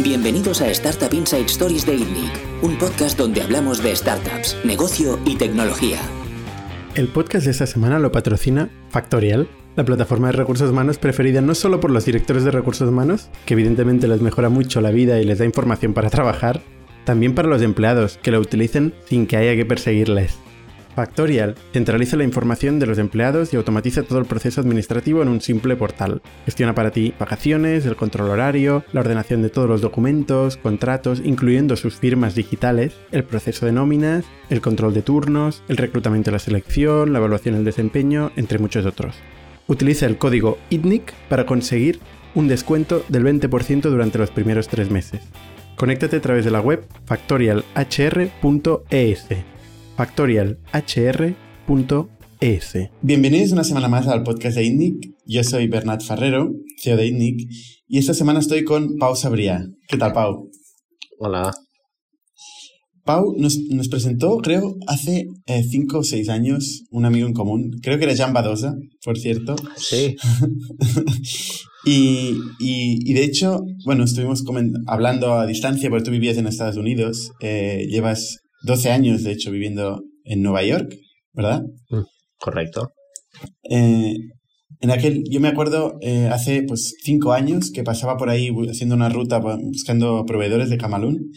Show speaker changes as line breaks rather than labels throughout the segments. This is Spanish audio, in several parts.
Bienvenidos a Startup Inside Stories de ITNIC, un podcast donde hablamos de startups, negocio y tecnología.
El podcast de esta semana lo patrocina Factorial, la plataforma de recursos humanos preferida no solo por los directores de recursos humanos, que evidentemente les mejora mucho la vida y les da información para trabajar, también para los empleados, que lo utilicen sin que haya que perseguirles. Factorial centraliza la información de los empleados y automatiza todo el proceso administrativo en un simple portal. Gestiona para ti vacaciones, el control horario, la ordenación de todos los documentos, contratos, incluyendo sus firmas digitales, el proceso de nóminas, el control de turnos, el reclutamiento y la selección, la evaluación del desempeño, entre muchos otros. Utiliza el código ITNIC para conseguir un descuento del 20% durante los primeros tres meses. Conéctate a través de la web factorialhr.es factorialhr.es.
Bienvenidos una semana más al podcast de INNIC. Yo soy Bernat Ferrero, CEO de INNIC, y esta semana estoy con Pau Sabría. ¿Qué tal, Pau?
Hola.
Pau nos, presentó, creo, hace eh, cinco o seis años un amigo en común. Creo que era Jan Badosa, por cierto.
Sí.
y, y, de hecho, bueno, estuvimos hablando a distancia porque tú vivías en Estados Unidos. Eh, llevas 12 años, de hecho, viviendo en Nueva York, ¿verdad?
Mm, correcto.
Eh, en aquel, yo me acuerdo hace pues 5 años que pasaba por ahí haciendo una ruta buscando proveedores de Camalún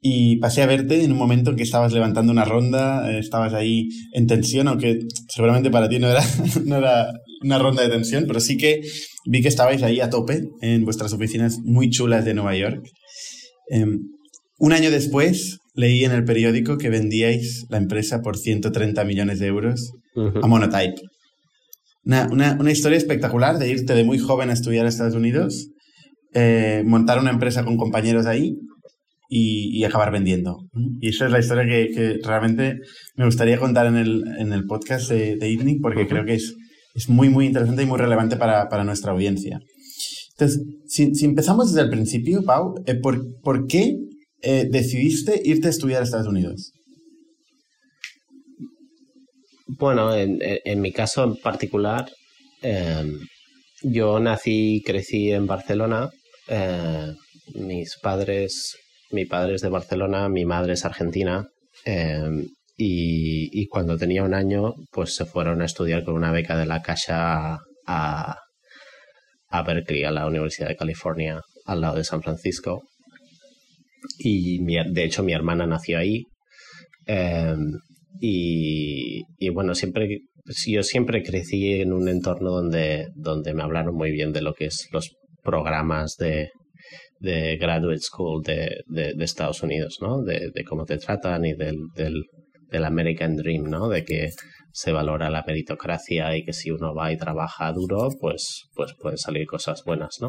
y pasé a verte en un momento en que estabas levantando una ronda, eh, estabas ahí en tensión, aunque seguramente para ti no era, no era una ronda de tensión, pero sí que vi que estabais ahí a tope en vuestras oficinas muy chulas de Nueva York. Em, un año después leí en el periódico que vendíais la empresa por 130 millones de euros a Monotype. Una, una, una, historia espectacular de irte de muy joven a estudiar a Estados Unidos, eh, montar una empresa con compañeros ahí y, acabar vendiendo. Y esa es la historia que, que, realmente me gustaría contar en el, en el podcast de, de porque creo que es, es muy, muy interesante y muy relevante para, para nuestra audiencia. Entonces, si, si, empezamos desde el principio, Pau, eh, ¿por, ¿por, qué eh, decidiste irte a estudiar a Estados Unidos?
Bueno, en, mi caso en particular, em, yo nací y crecí en Barcelona. Eh, mis padres mi padre es de Barcelona, mi madre es argentina. Em, y, cuando tenía un año, pues se fueron a estudiar con una beca de la Caixa a, a Berkeley, a la Universidad de California, al lado de San Francisco. Y de hecho mi hermana nació ahí. Em, y, y, bueno, siempre, yo siempre crecí en un entorno donde, donde me hablaron muy bien de lo que es los programas de, de graduate school de, de, Estados Unidos, ¿no? De, de, cómo te tratan y del, del, del, American Dream, ¿no? De que se valora la meritocracia y que si uno va y trabaja duro, pues, pues pueden salir cosas buenas, ¿no?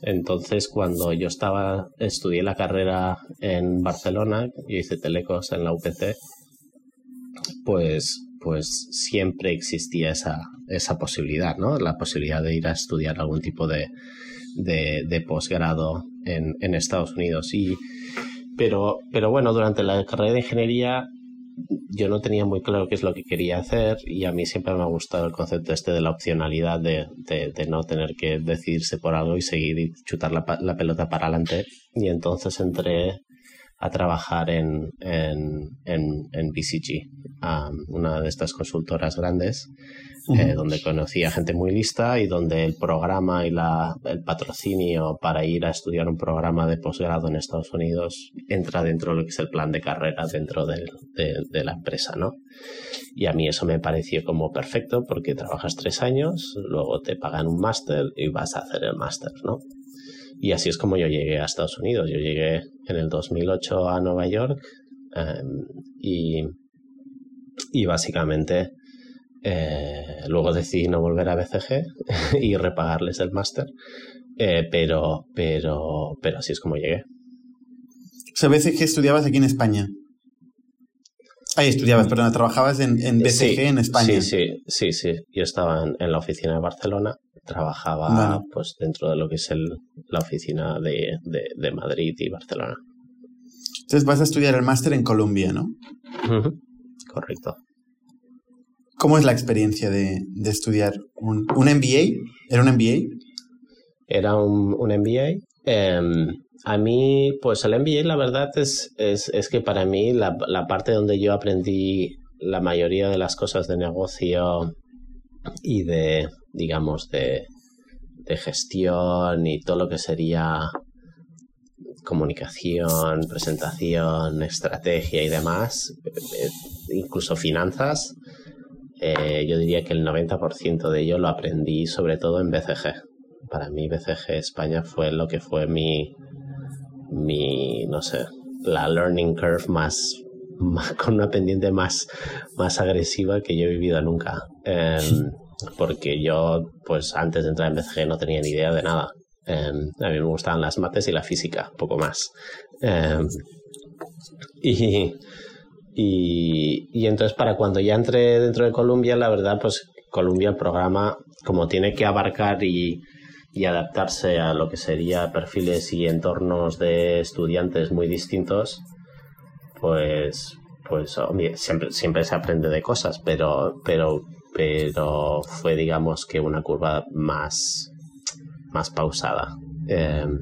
Entonces, cuando yo estaba, estudié la carrera en Barcelona, yo hice telecos en la UPC, pues, pues siempre existía esa, esa posibilidad, ¿no? La posibilidad de ir a estudiar algún tipo de, de, posgrado en, en, Estados Unidos. Y, pero, pero bueno, durante la carrera de ingeniería yo no tenía muy claro qué es lo que quería hacer y a mí siempre me ha gustado el concepto este de la opcionalidad de, de, no tener que decidirse por algo y seguir y chutar la, la pelota para adelante. Y entonces entré a trabajar en, en, en, BCG, una de estas consultoras grandes, eh, donde conocí a gente muy lista y donde el programa y la, el patrocinio para ir a estudiar un programa de posgrado en Estados Unidos entra dentro de lo que es el plan de carrera dentro de, de, la empresa, ¿no? Y a mí eso me pareció como perfecto porque trabajas tres años, luego te pagan un máster y vas a hacer el máster, ¿no? Y así es como yo llegué a Estados Unidos. Yo llegué en el 2008 a Nueva York em, y, y, básicamente eh, luego decidí no volver a BCG y repagarles el máster. Eh, pero, pero, pero así es como llegué.
O sea, BCG estudiabas aquí en España. Ahí estudiabas, perdón, trabajabas en, en BCG en España.
Sí, sí, sí, sí. Yo estaba en la oficina de Barcelona trabajaba pues dentro de lo que es el, la oficina de, de, Madrid y Barcelona.
Entonces vas a estudiar el máster en Colombia, ¿no?
Correcto.
¿Cómo es la experiencia de, de estudiar un, un, MBA? ¿Era un MBA?
Era un, un MBA. Em, a mí, pues el MBA la verdad es, es, es que para mí la, la, parte donde yo aprendí la mayoría de las cosas de negocio y de, digamos, de, de gestión y todo lo que sería comunicación, presentación, estrategia y demás, eh, incluso finanzas, eh, yo diría que el 90% de ello lo aprendí sobre todo en BCG. Para mí BCG España fue lo que fue mi, mi no sé, la learning curve más, con una pendiente más, más agresiva que yo he vivido nunca. Em, porque yo, pues antes de entrar en BCG no tenía ni idea de nada. Em, a mí me gustaban las mates y la física, poco más. Em, y, y, entonces para cuando ya entré dentro de Columbia, la verdad, pues Columbia el programa, como tiene que abarcar y, adaptarse a lo que sería perfiles y entornos de estudiantes muy distintos, pues, pues siempre, siempre se aprende de cosas, pero, pero, pero fue digamos que una curva más más pausada. Em,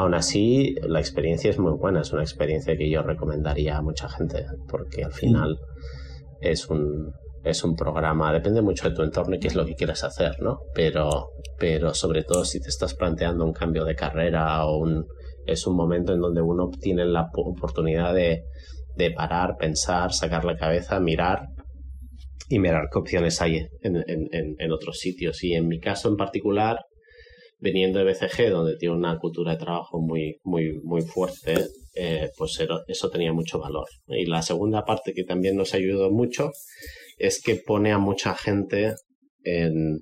aún así, la experiencia es muy buena, es una experiencia que yo recomendaría a mucha gente, porque al final es un, es un programa, depende mucho de tu entorno y qué es lo que quieres hacer, ¿no? Pero, pero sobre todo si te estás planteando un cambio de carrera o un, es un momento en donde uno tiene la oportunidad de, de parar, pensar, sacar la cabeza, mirar y mirar qué opciones hay en, en, en, otros sitios. Y en mi caso en particular, veniendo de BCG, donde tiene una cultura de trabajo muy, muy, muy fuerte, eh, pues eso tenía mucho valor. Y la segunda parte que también nos ayudó mucho es que pone a mucha gente en,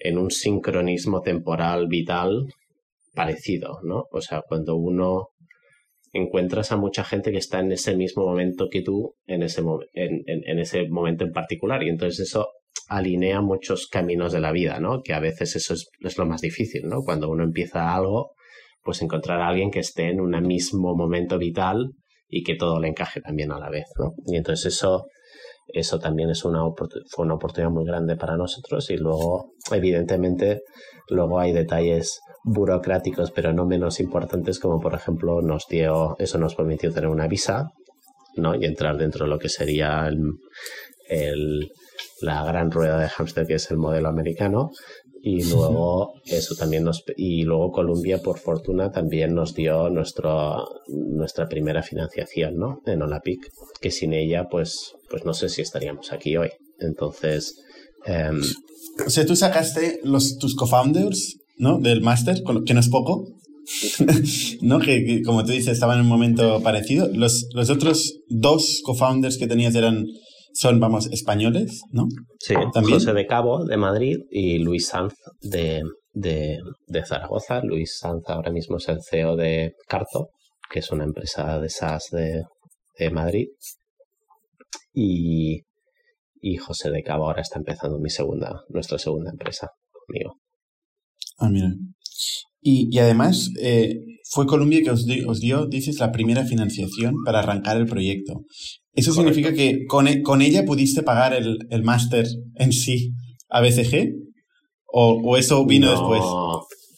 en un sincronismo temporal vital parecido, ¿no? O sea, cuando uno encuentras a mucha gente que está en ese mismo momento que tú, en ese, en, en ese momento en particular. Y entonces eso alinea muchos caminos de la vida, ¿no? Que a veces eso es, lo más difícil, ¿no? Cuando uno empieza algo, pues encontrar a alguien que esté en un mismo momento vital y que todo le encaje también a la vez, ¿no? Y entonces eso, eso también es una, fue una oportunidad muy grande para nosotros y luego, evidentemente, luego hay detalles burocráticos, pero no menos importantes, como por ejemplo nos dio, eso nos permitió tener una visa, ¿no? Y entrar dentro de lo que sería el la gran rueda de hámster que es el modelo americano. Y luego eso también nos y luego Columbia por fortuna también nos dio nuestro nuestra primera financiación no en Olapic que sin ella pues pues no sé si estaríamos aquí hoy. Entonces em,
o sea tú sacaste los tus co-founders no del máster que no es poco ¿no? Que, como tú dices, estaban en un momento parecido. Los, los otros dos co-founders que tenías eran son, vamos, españoles, ¿no?
Sí, ¿También? José de Cabo de Madrid y Luis Sanz de, de, Zaragoza. Luis Sanz ahora mismo es el CEO de Carto, que es una empresa de SaaS de, de Madrid. Y, y José de Cabo ahora está empezando mi segunda, nuestra segunda empresa conmigo.
Ah, mira. Y, y además, eh, fue Columbia que os, os, dio, dices, la primera financiación para arrancar el proyecto. ¿Eso significa que con, e, con, ella pudiste pagar el, el máster en sí a BCG? ¿O, o eso vino después?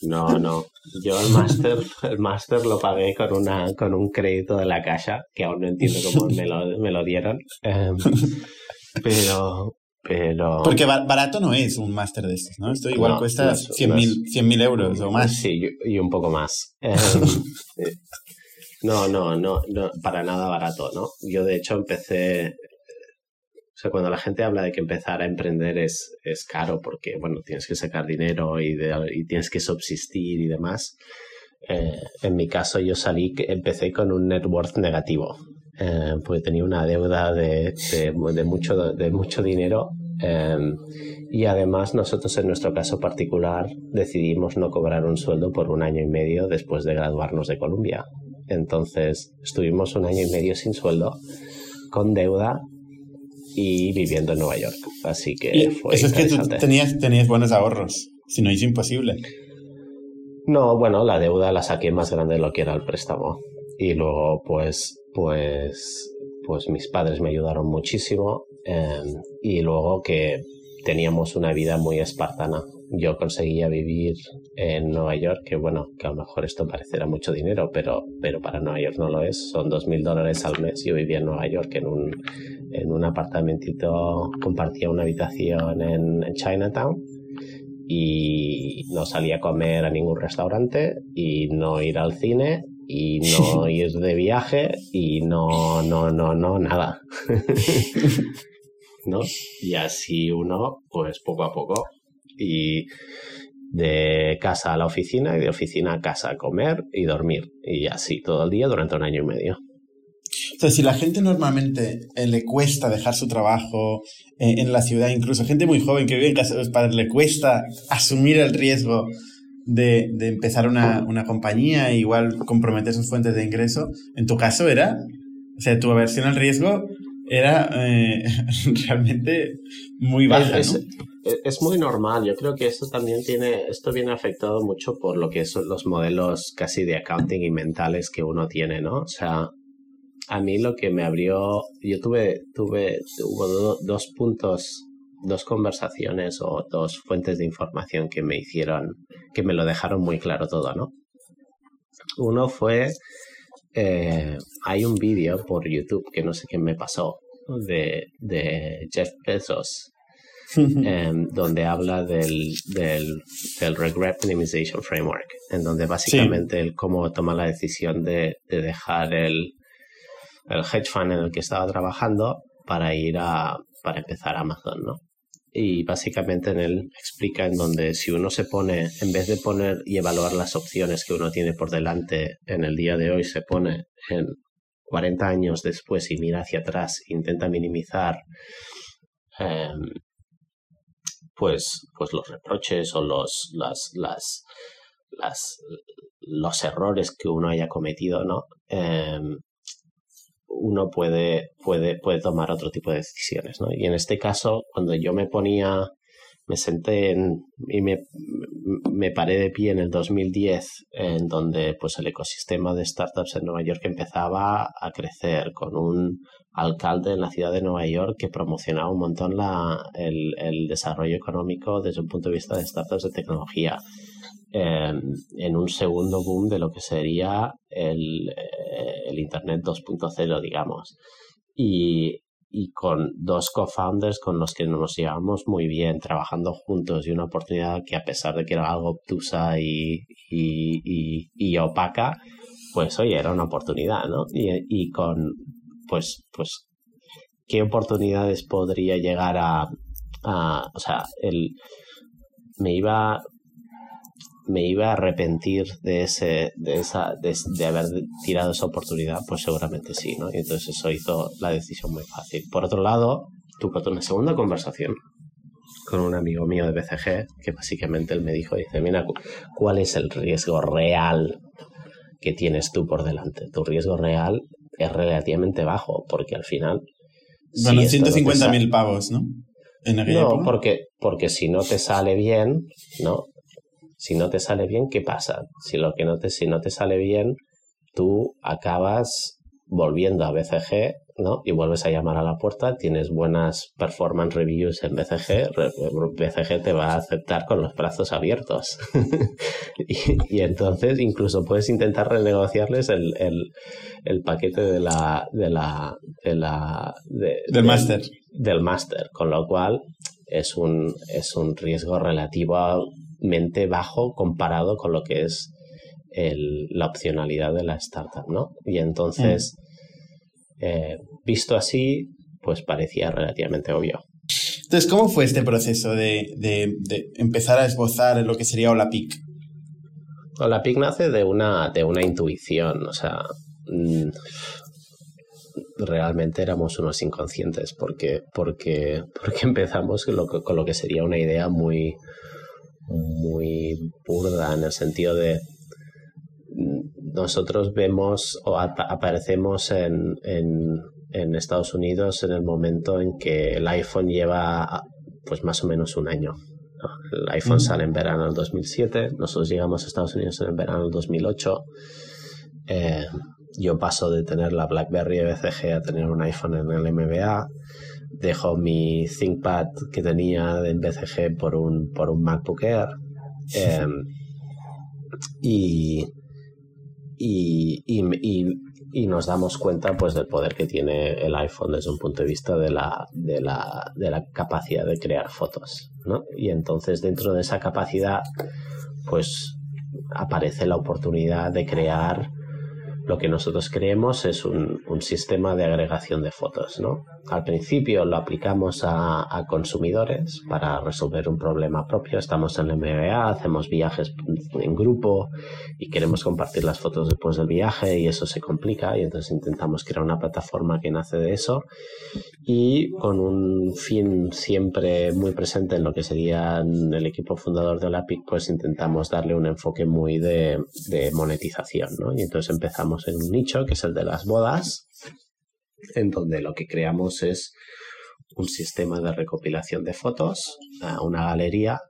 No, no. Yo el máster el máster lo pagué con, una, con un crédito de la caja, que aún no entiendo cómo me lo, me lo dieron. Em, pero, pero...
Porque barato no es un máster de estos, ¿no? Esto igual cuesta 100.000 mil euros o más.
Sí, y un poco más. Em, eh, no, no, no, no, para nada barato, ¿no? Yo de hecho empecé, o sea, cuando la gente habla de que empezar a emprender es, es caro porque, bueno, tienes que sacar dinero y, y tienes que subsistir y demás. Eh, en mi caso yo salí, empecé con un net worth negativo, eh, porque tenía una deuda de, de, de mucho, de mucho dinero eh, y además nosotros en nuestro caso particular decidimos no cobrar un sueldo por un año y medio después de graduarnos de Columbia. Entonces estuvimos un año y medio sin sueldo, con deuda y viviendo en Nueva York. Así que fue.
Eso es que tú tenías, tenías buenos ahorros, si no es imposible.
No, bueno, la deuda la saqué más grande de lo que era el préstamo. Y luego, pues, pues, pues mis padres me ayudaron muchísimo. Em, y luego que teníamos una vida muy espartana. yo conseguía vivir en Nueva York, que bueno, que a lo mejor esto parecerá mucho dinero, pero, pero para Nueva York no lo es, son dos mil dólares al mes. Yo vivía en Nueva York en un, en un apartamentito, compartía una habitación en, en Chinatown y no salía a comer a ningún restaurante y no ir al cine y no ir de viaje y no, no, no, no, nada. ¿No? Y así uno, pues poco a poco y de casa a la oficina y de oficina a casa a comer y dormir y así todo el día durante un año y medio.
O sea, si la gente normalmente eh, le cuesta dejar su trabajo eh, en la ciudad, incluso gente muy joven que vive en casa de los padres, le cuesta asumir el riesgo de, de empezar una, una, compañía e igual comprometer sus fuentes de ingreso, en tu caso era, o sea, tu aversión al riesgo era eh, realmente muy baja.
Es, es, muy normal. Yo creo que esto también tiene, esto viene afectado mucho por lo que son los modelos casi de accounting y mentales que uno tiene, ¿no? O sea, a mí lo que me abrió, yo tuve, tuve, hubo dos puntos, dos conversaciones o dos fuentes de información que me hicieron, que me lo dejaron muy claro todo, ¿no? Uno fue eh, hay un vídeo por YouTube que no sé qué me pasó de, de Jeff Bezos em, donde habla del, del, del, Regret Minimization Framework, en donde básicamente él cómo toma la decisión de, de dejar el, el hedge fund en el que estaba trabajando para ir a para empezar Amazon, ¿no? Y básicamente en él explica en donde si uno se pone, en vez de poner y evaluar las opciones que uno tiene por delante en el día de hoy, se pone en 40 años después y mira hacia atrás, intenta minimizar em, pues, pues los reproches o los, las, las, las, los errores que uno haya cometido, ¿no? Em, uno puede, puede, puede tomar otro tipo de decisiones. ¿no? Y en este caso, cuando yo me ponía, me senté en, y me, me paré de pie en el 2010, en donde pues, el ecosistema de startups en Nueva York empezaba a crecer con un alcalde en la ciudad de Nueva York que promocionaba un montón la, el, el desarrollo económico desde un punto de vista de startups de tecnología en un segundo boom de lo que sería el, eh, Internet 2.0, digamos. Y, y con dos co-founders con los que nos llevamos muy bien, trabajando juntos y una oportunidad que a pesar de que era algo obtusa y, y, y, opaca, pues oye, era una oportunidad, ¿no? Y, y, con, pues, pues, ¿qué oportunidades podría llegar a, a o sea, el, me iba, me iba a arrepentir de ese de esa de, haber tirado esa oportunidad pues seguramente sí no y entonces eso hizo la decisión muy fácil por otro lado tuve una segunda conversación con un amigo mío de BCG que básicamente él me dijo dice mira cuál es el riesgo real que tienes tú por delante tu riesgo real es relativamente bajo porque al final
bueno, 150 mil pavos, ¿no?
En no, porque, porque si no te sale bien, ¿no? Si no te sale bien, ¿qué pasa? Si, lo que no te, si no te sale bien, tú acabas volviendo a BCG ¿no? y vuelves a llamar a la puerta, tienes buenas performance reviews en BCG, BCG te va a aceptar con los brazos abiertos. y, entonces incluso puedes intentar renegociarles el, el, el paquete de la, de la, de la
del máster.
Del máster, con lo cual es un, es un riesgo relativo a mente bajo comparado con lo que es el, la opcionalidad de la startup, ¿no? Y entonces, mm. eh, visto así, pues parecía relativamente obvio.
Entonces, ¿cómo fue este proceso de, de, de empezar a esbozar lo que sería Olapic?
Olapic nace de una, de una intuición, o sea, mm, realmente éramos unos inconscientes porque, porque, porque empezamos con lo, con lo que sería una idea muy, muy burda en el sentido de nosotros vemos o aparecemos en, en, en, Estados Unidos en el momento en que el iPhone lleva pues más o menos un año. El iPhone sale en verano del 2007, nosotros llegamos a Estados Unidos en el verano del 2008. Eh, yo paso de tener la BlackBerry BCG a tener un iPhone en el MBA dejo mi ThinkPad que tenía en BCG por un, por un MacBook Air. Em, y, y, y, y, nos damos cuenta pues del poder que tiene el iPhone desde un punto de vista de la, de la, de la capacidad de crear fotos. ¿no? Y entonces dentro de esa capacidad pues aparece la oportunidad de crear lo que nosotros creemos es un, sistema de agregación de fotos. ¿no? Al principio lo aplicamos a, a, consumidores para resolver un problema propio. Estamos en la MBA, hacemos viajes en grupo y queremos compartir las fotos después del viaje y eso se complica y entonces intentamos crear una plataforma que nace de eso y con un fin siempre muy presente en lo que sería el equipo fundador de Olapic, pues intentamos darle un enfoque muy de, de monetización. ¿no? Y entonces empezamos en un nicho que es el de las bodas, en donde lo que creamos es un sistema de recopilación de fotos, una galería,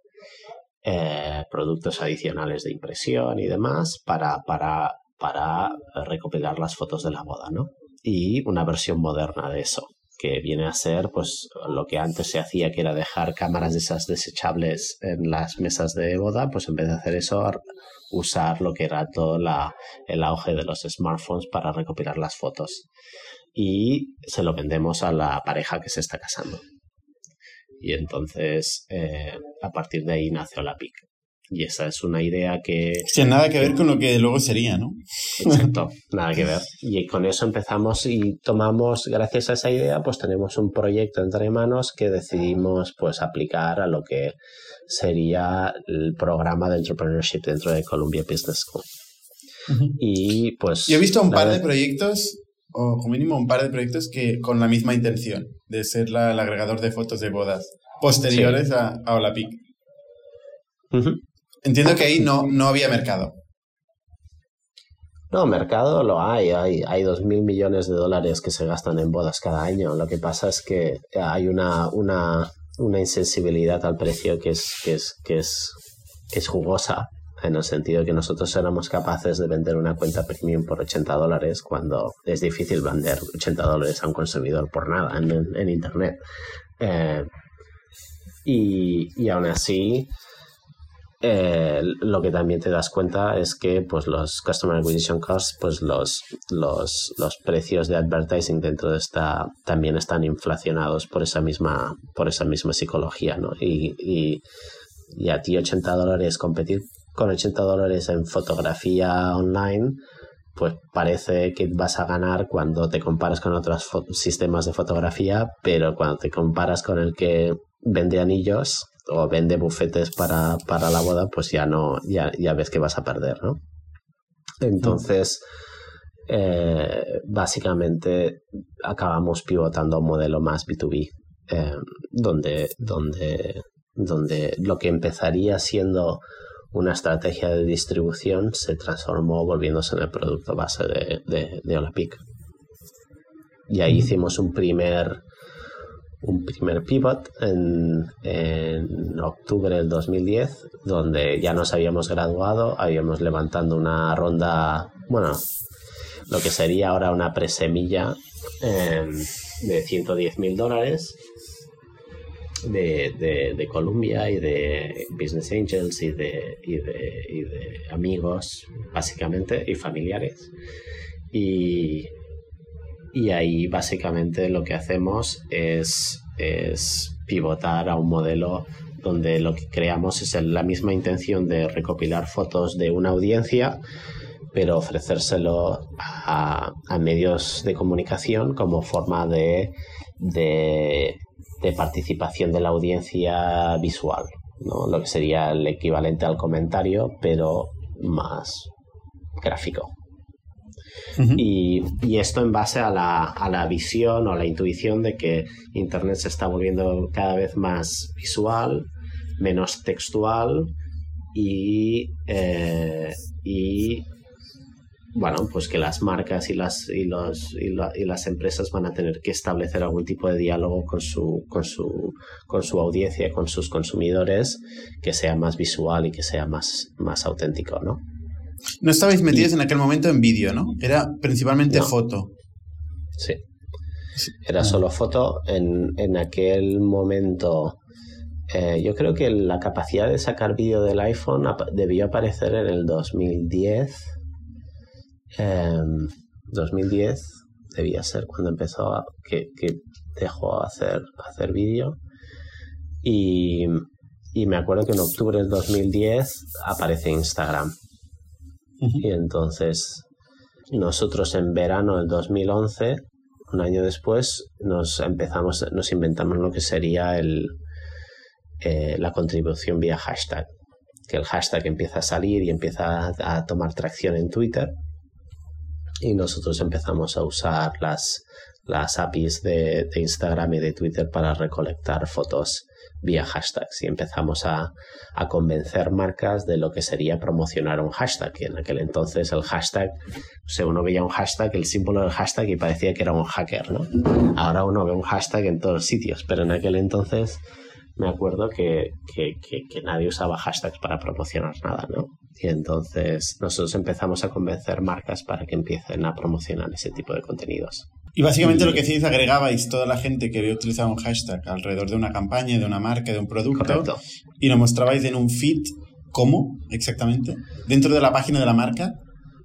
eh, productos adicionales de impresión y demás para, para, para recopilar las fotos de la boda, ¿no? Y una versión moderna de eso, que viene a ser pues lo que antes se hacía que era dejar cámaras de esas desechables en las mesas de boda, pues en vez de hacer eso usar lo que era todo la, el auge de los smartphones para recopilar las fotos. Y se lo vendemos a la pareja que se está casando. Y entonces, eh, a partir de ahí nació la PIC. Y esa es una idea que...
Sin nada que ver con lo que luego sería, ¿no?
Exacto, nada que ver. Y con eso empezamos y tomamos, gracias a esa idea, pues tenemos un proyecto entre manos que decidimos pues aplicar a lo que sería el programa de entrepreneurship dentro de Columbia Business School. Y pues...
Yo he visto un par de proyectos, o como mínimo un par de proyectos que con la misma intención de ser la, el agregador de fotos de bodas posteriores a, a Olapic. Entiendo que ahí no, no había mercado.
No, mercado lo hay. Hay, hay dos mil millones de dólares que se gastan en bodas cada año. Lo que pasa es que hay una, una, una insensibilidad al precio que es, que es, que es, que es jugosa en el sentido de que nosotros éramos capaces de vender una cuenta premium por 80 dólares cuando es difícil vender 80 dólares a un consumidor por nada en, en Internet. Eh, y, y aún así, eh, lo que también te das cuenta es que pues los customer acquisition costs pues los, los, los, precios de advertising dentro de esta también están inflacionados por esa misma por esa misma psicología ¿no? y, y, y a ti 80 dólares competir con 80 dólares en fotografía online pues parece que vas a ganar cuando te comparas con otros sistemas de fotografía pero cuando te comparas con el que vende anillos o vende bufetes para, para la boda, pues ya no, ya, ya ves que vas a perder, ¿no? Entonces, eh, básicamente acabamos pivotando a un modelo más B2B, eh, donde, donde, donde lo que empezaría siendo una estrategia de distribución se transformó volviéndose en el producto base de, de, de Olapic. Y ahí hicimos un primer un primer pivot en, en, octubre del 2010, donde ya nos habíamos graduado, habíamos levantando una ronda, bueno, lo que sería ahora una presemilla eh, de 110 mil dólares de, de, de, Columbia y de Business Angels y de, y de, y de amigos, básicamente, y familiares. Y, y ahí básicamente lo que hacemos es, es pivotar a un modelo donde lo que creamos es la misma intención de recopilar fotos de una audiencia, pero ofrecérselo a, a medios de comunicación como forma de, de, de, participación de la audiencia visual, ¿no? lo que sería el equivalente al comentario, pero más gráfico y, y, esto en base a la, a la, visión o la intuición de que Internet se está volviendo cada vez más visual, menos textual y, eh, y bueno, pues que las marcas y las, y, los, y, la, y, las empresas van a tener que establecer algún tipo de diálogo con su, con su, con su audiencia, con sus consumidores, que sea más visual y que sea más, más auténtico, ¿no?
No estabais metidos en aquel momento en vídeo, ¿no? Era principalmente foto.
Sí. Era solo foto. En, en aquel momento, eh, yo creo que la capacidad de sacar vídeo del iPhone debió aparecer en el 2010. 2010 em, debía ser cuando empezó a, que, que dejó hacer, hacer vídeo. Y, y me acuerdo que en octubre del 2010 aparece Instagram. Y entonces nosotros en verano del 2011, un año después, nos empezamos, nos inventamos lo que sería el, eh, la contribución vía hashtag. Que el hashtag empieza a salir y empieza a, tomar tracción en Twitter. Y nosotros empezamos a usar las, las APIs de, de Instagram y de Twitter para recolectar fotos vía hashtags y empezamos a, convencer marcas de lo que sería promocionar un hashtag. Y en aquel entonces el hashtag, o uno veía un hashtag, el símbolo del hashtag y parecía que era un hacker, ¿no? Ahora uno ve un hashtag en todos sitios, pero en aquel entonces me acuerdo que, que, nadie usaba hashtags para promocionar nada, ¿no? Y entonces nosotros empezamos a convencer marcas para que empiecen a promocionar ese tipo de contenidos.
Y básicamente lo que hacéis agregabais toda la gente que había utilizado un hashtag alrededor de una campaña, de una marca, de un producto, y lo mostrabais en un feed. ¿Cómo exactamente? ¿Dentro de la página de la marca?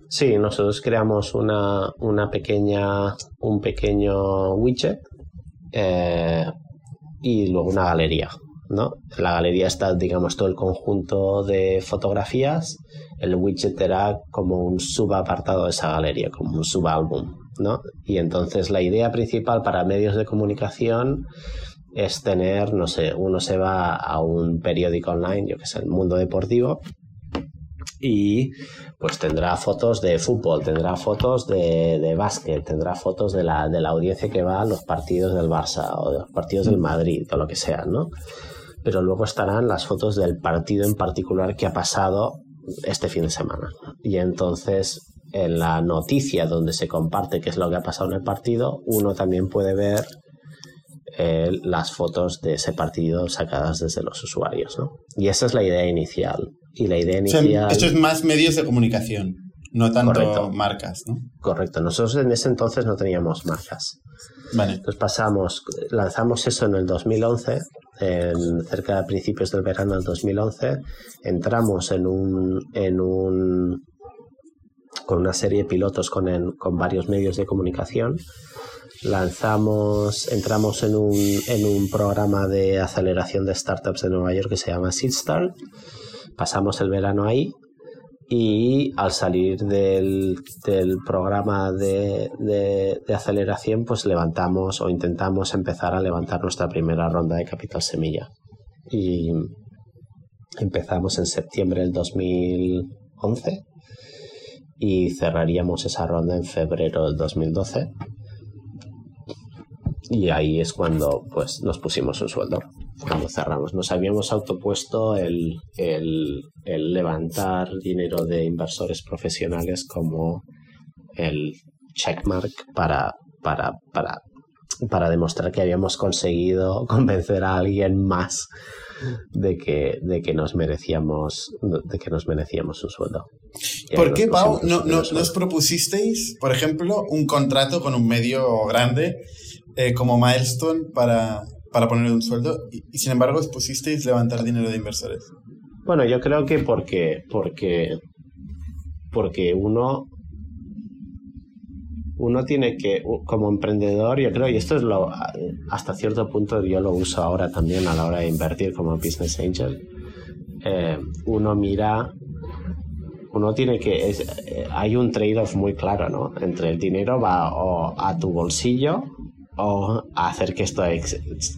Sí, nosotros creamos una, una pequeña, un pequeño widget eh, y luego una galería. ¿no? En la galería está, digamos, todo el conjunto de fotografías. El widget era como un subapartado de esa galería, como un subálbum. ¿no? Y entonces la idea principal para medios de comunicación es tener, no sé, uno se va a un periódico online, yo que sé, el mundo deportivo, y pues tendrá fotos de fútbol, tendrá fotos de, de básquet, tendrá fotos de la, de la audiencia que va a los partidos del Barça o de los partidos del Madrid o lo que sea, ¿no? Pero luego estarán las fotos del partido en particular que ha pasado este fin de semana. Y entonces en la noticia donde se comparte qué es lo que ha pasado en el partido, uno también puede ver eh, las fotos de ese partido sacadas desde los usuarios. ¿no? Y esa es la idea inicial. Y la idea inicial...
esto es más medios de comunicación, no tanto marcas. ¿no?
Correcto. Nosotros en ese entonces no teníamos marcas.
Vale.
Entonces pasamos, lanzamos eso en el 2011 en, cerca de principios del verano del 2011, entramos en un, en un con una serie de pilotos con, con varios medios de comunicación. Lanzamos, entramos en un, en un programa de aceleración de startups de Nueva York que se llama SeedStart. Pasamos el verano ahí y al salir del, del programa de, de, de, aceleración, pues levantamos o intentamos empezar a levantar nuestra primera ronda de capital semilla. Y empezamos en septiembre del 2011 y cerraríamos esa ronda en febrero del 2012. Y ahí es cuando pues, nos pusimos un sueldo, cuando cerramos. Nos habíamos autopuesto el, el, el levantar dinero de inversores profesionales como el checkmark para, para, para, para demostrar que habíamos conseguido convencer a alguien más de que, de que nos merecíamos de que nos merecíamos un sueldo.
¿Por qué, Pau, no, no, os propusisteis, por ejemplo, un contrato con un medio grande eh, como Milestone para, para poner un sueldo y, sin embargo os pusisteis levantar dinero de inversores?
Bueno, yo creo que porque, porque, porque uno uno tiene que, como emprendedor, yo creo, y esto es lo, hasta cierto punto yo lo uso ahora también a la hora de invertir como business angel, eh, uno mira, uno tiene que, eh, hay un trade-off muy claro, ¿no? Entre el dinero va o a tu bolsillo o hacer que esto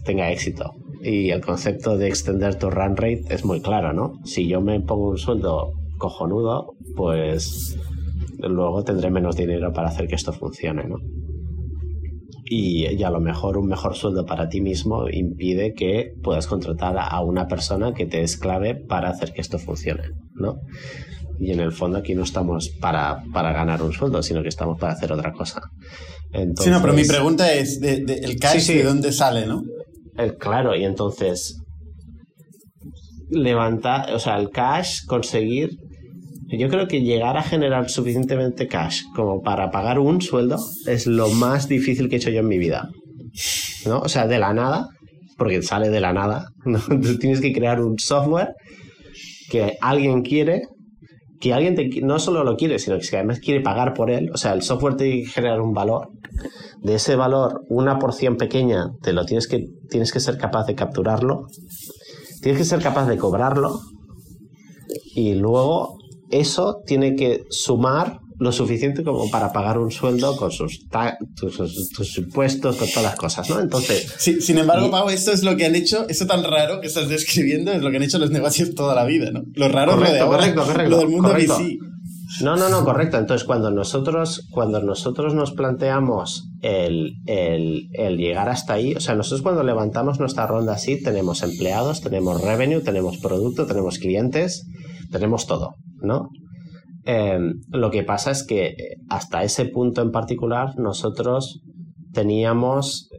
tenga éxito. Y el concepto de extender tu run rate es muy claro, ¿no? Si yo me pongo un sueldo cojonudo, pues luego tendré menos dinero para hacer que esto funcione, ¿no? Y, a lo mejor un mejor sueldo para ti mismo impide que puedas contratar a una persona que te es clave para hacer que esto funcione, ¿no? Y en el fondo aquí no estamos para, para ganar un sueldo, sino que estamos para hacer otra cosa.
Sí, no, pero mi pregunta es, de, ¿el cash de dónde sale, no?
El, claro, y entonces levantar, o sea, el cash, conseguir yo creo que llegar a generar suficientemente cash como para pagar un sueldo es lo más difícil que he hecho yo en mi vida. ¿no? O sea, de la nada, porque sale de la nada. ¿no? Tú tienes que crear un software que alguien quiere, que alguien te, no solo lo quiere, sino que además quiere pagar por él. O sea, el software tiene que generar un valor. De ese valor, una porción pequeña, te lo tienes que, tienes que ser capaz de capturarlo. Tienes que ser capaz de cobrarlo. Y luego eso tiene que sumar lo suficiente como para pagar un sueldo con sus, tus, impuestos, con todas las cosas, ¿no? Entonces...
Sí, sin embargo, Pau, esto es lo que han hecho, esto tan raro que estás describiendo es lo que han hecho los negocios toda la vida, ¿no? Lo raro es lo de correcto, correcto, lo del mundo correcto.
No, no, no, correcto. Entonces, cuando nosotros, cuando nosotros nos planteamos el, el, el, llegar hasta ahí, o sea, nosotros cuando levantamos nuestra ronda así, tenemos empleados, tenemos revenue, tenemos producto, tenemos clientes, tenemos todo, ¿no? Em, lo que pasa es que eh, hasta ese punto en particular nosotros teníamos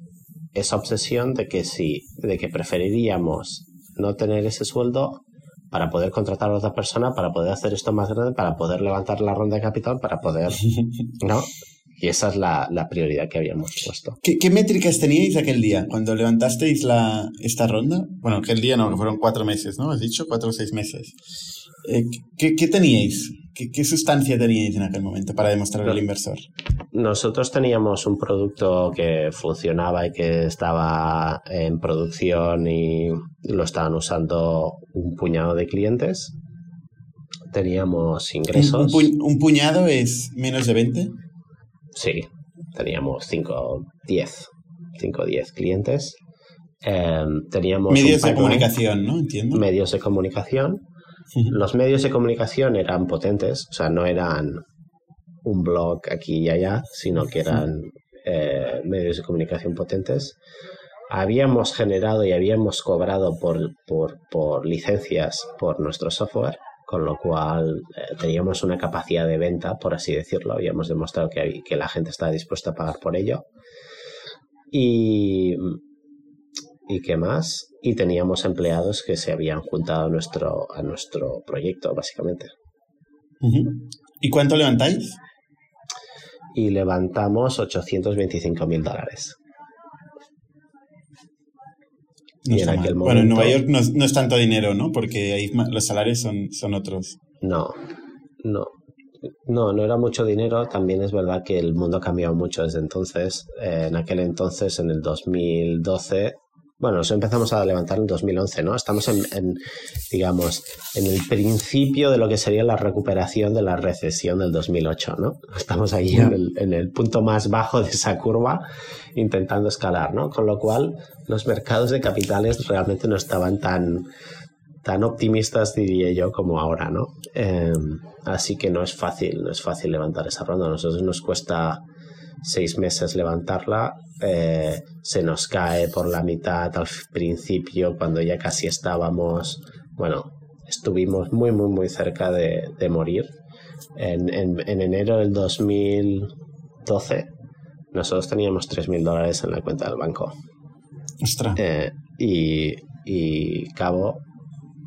esa obsesión de que sí, de que preferiríamos no tener ese sueldo para poder contratar a otra persona, para poder hacer esto más grande, para poder levantar la ronda de capital, para poder, ¿no? Y esa es la, prioridad que habíamos puesto.
¿Qué, métricas teníais aquel día cuando levantasteis la, esta ronda? Bueno, aquel día no, fueron cuatro meses, ¿no? Has dicho cuatro o seis meses. Eh, ¿qué, ¿qué, teníais? ¿Qué, sustancia teníais en aquel momento para demostrar al inversor?
Nosotros teníamos un producto que funcionaba y que estaba en producción y lo estaban usando un puñado de clientes. Teníamos ingresos.
¿Un, puñado es menos de 20?
Sí, teníamos 5, 10. 5 o 10 clientes. Em, teníamos
medios de comunicación, ¿no? Entiendo.
Medios de comunicación los medios de comunicación eran potentes, o sea, no eran un blog aquí y allá, sino que eran eh, medios de comunicación potentes. Habíamos generado y habíamos cobrado por, por, licencias por nuestro software, con lo cual eh, teníamos una capacidad de venta, por así decirlo. Habíamos demostrado que, que la gente estaba dispuesta a pagar por ello. Y, ¿Y qué más? Y teníamos empleados que se habían juntado a nuestro, a nuestro proyecto, básicamente.
¿Y cuánto levantáis?
Y levantamos 825 mil dólares.
y en aquel momento, bueno, en Nueva York no, es tanto dinero, ¿no? Porque ahí los salarios son, son otros.
No, no. No, no era mucho dinero. También es verdad que el mundo ha cambiado mucho desde entonces. Eh, en aquel entonces, en el 2012, bueno, nos empezamos a levantar en 2011, ¿no? Estamos en, digamos, en el principio de lo que sería la recuperación de la recesión del 2008, ¿no? Estamos ahí en, el, punto más bajo de esa curva intentando escalar, ¿no? Con lo cual, los mercados de capitales realmente no estaban tan, tan optimistas, diría yo, como ahora, ¿no? Em, así que no es fácil, no es fácil levantar esa ronda. A nosotros nos cuesta seis meses levantarla, eh, se nos cae por la mitad al principio cuando ya casi estábamos, bueno, estuvimos muy, muy, muy cerca de, morir. En, enero del 2012 nosotros teníamos 3.000 dólares en la cuenta del banco.
Ostras.
Eh, y, Cabo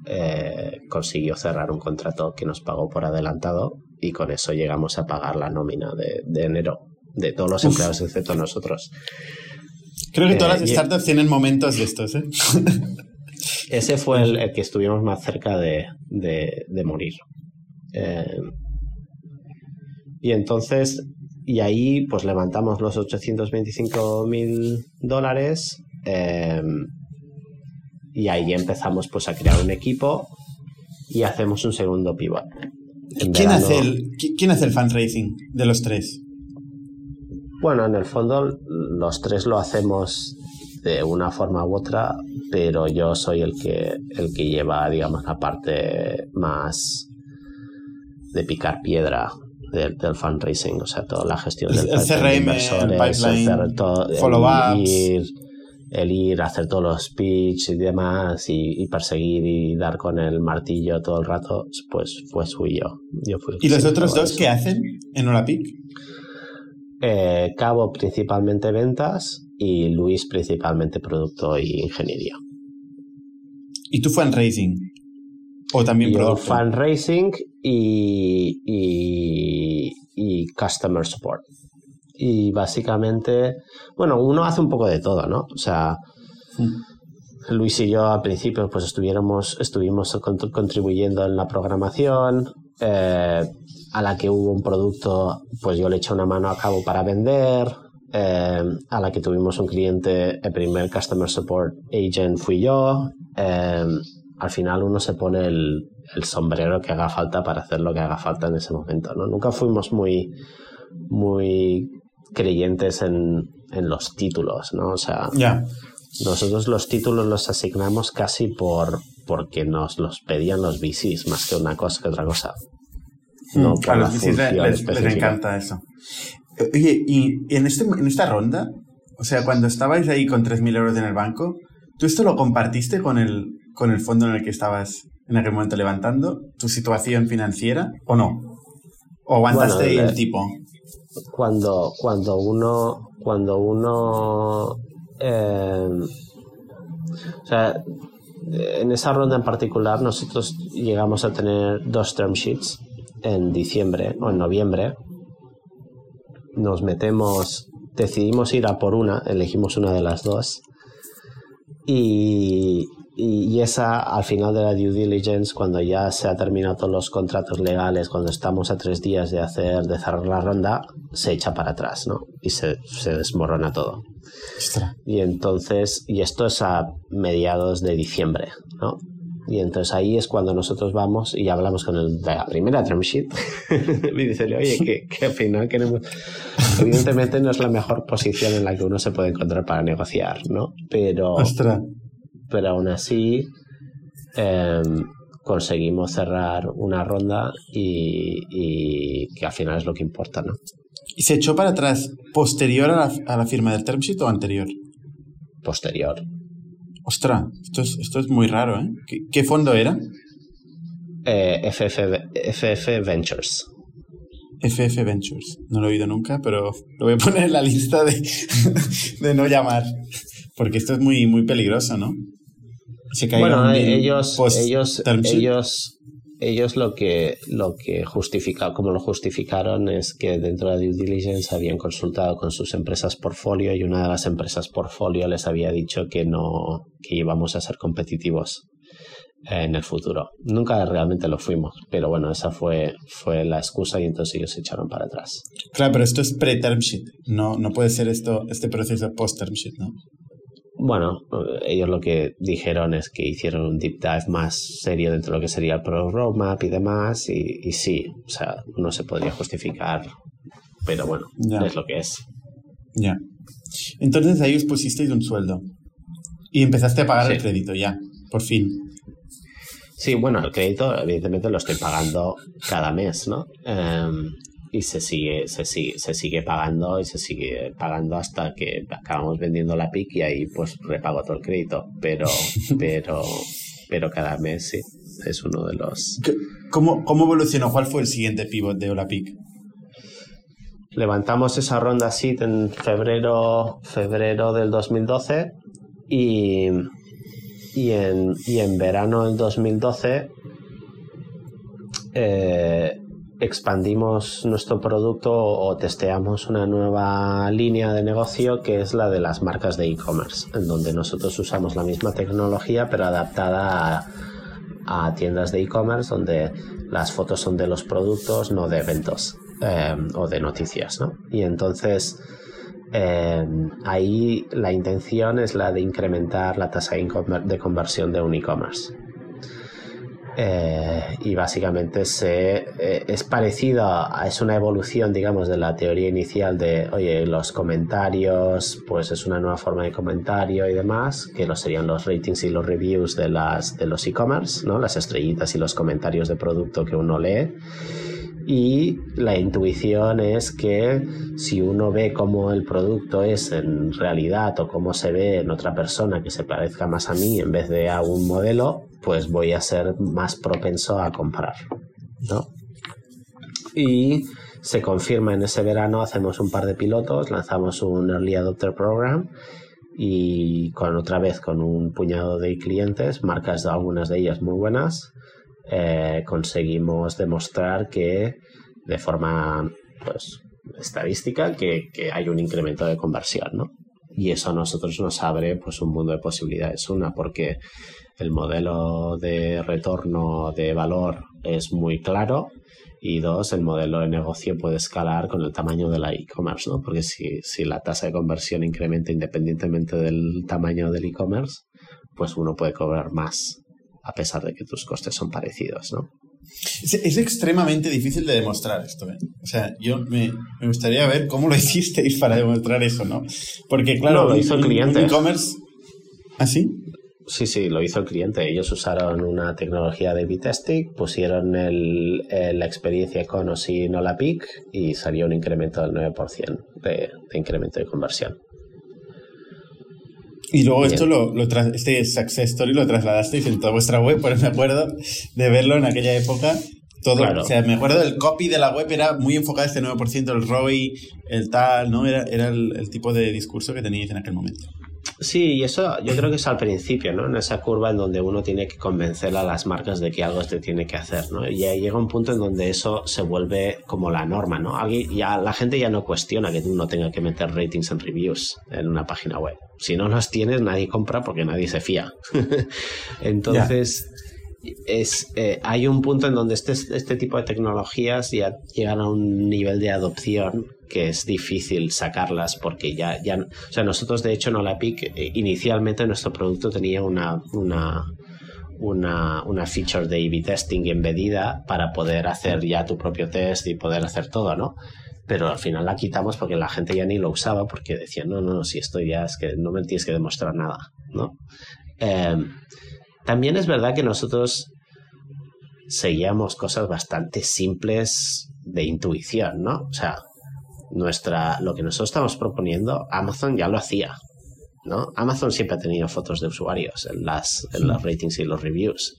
eh, consiguió cerrar un contrato que nos pagó por adelantado y con eso llegamos a pagar la nómina de enero de todos los empleados, excepto nosotros.
Creo que todas las eh, startups tienen momentos de estos, ¿eh?
Ese fue el, que estuvimos más cerca de, morir. Eh, y entonces, y ahí pues levantamos los 825 mil dólares y ahí empezamos pues a crear un equipo y hacemos un segundo pivot.
¿Quién, hace el, ¿Quién hace el fundraising de los tres?
Bueno, en el fondo los tres lo hacemos de una forma u otra, pero yo soy el que, el que lleva, digamos, la parte más de picar piedra del, fundraising, o sea, toda la gestión del
el CRM, el,
ir, el ir a hacer todos los pitch y demás y, perseguir y dar con el martillo todo el rato, pues fue fui yo. yo fui
¿Y los otros dos qué hacen en Olapic?
Eh, Cabo principalmente ventas y Luis principalmente producto y ingeniería.
¿Y tú fundraising? ¿O también
Yo fundraising y, y, y, customer support. y básicamente, bueno, uno hace un poco de todo, ¿no? O sea, Luis y yo al principio pues estuviéramos, estuvimos contribuyendo en la programación, eh, a la que hubo un producto, pues yo le eché una mano a cabo para vender, eh, a la que tuvimos un cliente, el primer Customer Support Agent fui yo. Eh, al final uno se pone el, el, sombrero que haga falta para hacer lo que haga falta en ese momento. ¿no? Nunca fuimos muy, muy creyentes en, en los títulos, ¿no? O sea, nosotros los títulos los asignamos casi por porque nos los pedían los VCs más que una cosa que otra cosa.
No, mm, a los VCs les, encanta eso. Oye, y en, este, en esta ronda, o sea, cuando estabais ahí con 3.000 euros en el banco, ¿tú esto lo compartiste con el, con el fondo en el que estabas en aquel momento levantando? ¿Tu situación financiera o no? ¿O aguantaste el tipo?
Cuando, cuando uno, cuando uno, eh, o sea, en esa ronda en particular nosotros llegamos a tener dos term sheets en diciembre o en noviembre nos metemos, decidimos ir a por una, elegimos una de las dos. Y, y, esa, al final de la due diligence, cuando ya se ha terminado todos los contratos legales, cuando estamos a tres días de hacer, de cerrar la ronda, se echa para atrás, ¿no? Y se, se desmorona todo. Y entonces, y esto es a mediados de diciembre, ¿no? Y entonces ahí es cuando nosotros vamos y hablamos con el de la primera term sheet. y dice, oye, que, al final queremos. Evidentemente no es la mejor posición en la que uno se puede encontrar para negociar, ¿no? Pero. Pero aún así. Em, conseguimos cerrar una ronda y, y, que al final es lo que importa, ¿no?
¿Y se echó para atrás posterior a la, a la firma del term sheet o anterior?
Posterior.
Ostras, esto es, esto es muy raro, ¿eh? ¿Qué, fondo era?
Eh, FF, Ventures.
FF Ventures. No lo he oído nunca, pero lo voy a poner en la lista de, de no llamar. Porque esto es muy, muy peligroso, ¿no?
Se bueno, ellos, ellos, ellos ellos lo que, lo que justifica, como lo justificaron es que dentro de due diligence habían consultado con sus empresas portfolio y una de las empresas portfolio les había dicho que no, que íbamos a ser competitivos en el futuro. Nunca realmente lo fuimos, pero bueno, esa fue, fue la excusa y entonces ellos se echaron para atrás.
Claro, pero esto es pre-term sheet, no, no puede ser esto, este proceso post-term sheet, ¿no?
Bueno, ellos lo que dijeron es que hicieron un deep dive más serio dentro de lo que sería el Pro Roadmap y demás, y, sí, o sea, no se podría justificar, pero bueno, es lo que es.
Ya. Entonces ahí os pusisteis un sueldo y empezaste a pagar el crédito ya, por fin.
Sí, bueno, el crédito evidentemente lo estoy pagando cada mes, ¿no? Em, y se sigue, se sigue, se sigue pagando y se sigue pagando hasta que acabamos vendiendo la PIC y ahí pues repago todo el crédito. Pero, pero, pero cada mes sí, es uno de los.
¿Cómo, cómo evolucionó? ¿Cuál fue el siguiente pivot de Olapic?
Levantamos esa ronda SIT en febrero, febrero del 2012 y, y, en, y en verano del 2012 eh, expandimos nuestro producto o testeamos una nueva línea de negocio que es la de las marcas de e-commerce, en donde nosotros usamos la misma tecnología pero adaptada a, tiendas de e-commerce donde las fotos son de los productos, no de eventos em, o de noticias. ¿no? Y entonces em, ahí la intención es la de incrementar la tasa de conversión de un e-commerce. Eh, y básicamente se, eh, es parecida, es una evolución, digamos, de la teoría inicial de, oye, los comentarios, pues es una nueva forma de comentario y demás, que lo serían los ratings y los reviews de, las, de los e-commerce, ¿no? las estrellitas y los comentarios de producto que uno lee y la intuición es que si uno ve cómo el producto es en realidad o cómo se ve en otra persona que se parezca más a mí en vez de a un modelo, pues voy a ser más propenso a comprar. ¿no? Y se confirma en ese verano, hacemos un par de pilotos, lanzamos un Early Adopter Program y con otra vez con un puñado de clientes, marcas de algunas de ellas muy buenas, eh, conseguimos demostrar que de forma pues estadística que, que, hay un incremento de conversión, ¿no? Y eso a nosotros nos abre pues un mundo de posibilidades. Una, porque el modelo de retorno de valor es muy claro y dos, el modelo de negocio puede escalar con el tamaño de la e-commerce, ¿no? Porque si, si la tasa de conversión incrementa independientemente del tamaño del e-commerce, pues uno puede cobrar más a pesar de que tus costes son parecidos, ¿no?
Es, extremadamente difícil de demostrar esto. ¿eh? O sea, yo me, me, gustaría ver cómo lo hicisteis para demostrar eso, ¿no? Porque, claro,
lo hizo el cliente.
e-commerce. ¿Ah, sí?
Sí, sí, lo hizo el cliente. Ellos usaron una tecnología de B-Testing, pusieron el, la experiencia con o sin la PIC y salió un incremento del 9% de, de incremento de conversión.
Y luego esto lo, lo este success story lo trasladasteis en toda vuestra web, pues me acuerdo de verlo en aquella época. Todo, o sea, me acuerdo del copy de la web era muy enfocado a este 9%, el ROI, el tal, ¿no? Era, era el, el tipo de discurso que teníais en aquel momento.
Sí, y eso yo creo que es al principio, ¿no? En esa curva en donde uno tiene que convencer a las marcas de que algo se tiene que hacer, ¿no? Y llega un punto en donde eso se vuelve como la norma, ¿no? ya, la gente ya no cuestiona que uno tenga que meter ratings en reviews en una página web. Si no los tienes, nadie compra porque nadie se fía. Entonces es, eh, hay un punto en donde este, este tipo de tecnologías ya llegan a un nivel de adopción que es difícil sacarlas porque ya, ya o sea, nosotros de hecho en Olapic eh, inicialmente nuestro producto tenía una, una, una, una feature de A-B testing embedida para poder hacer ya tu propio test y poder hacer todo, ¿no? Pero al final la quitamos porque la gente ya ni lo usaba porque decían, no, no, si esto ya es que no me tienes que demostrar nada, ¿no? Eh, también es verdad que nosotros seguíamos cosas bastante simples de intuición, ¿no? O sea, nuestra, lo que nosotros estamos proponiendo, Amazon ya lo hacía, ¿no? Amazon siempre ha tenido fotos de usuarios en, las, en los ratings y los reviews.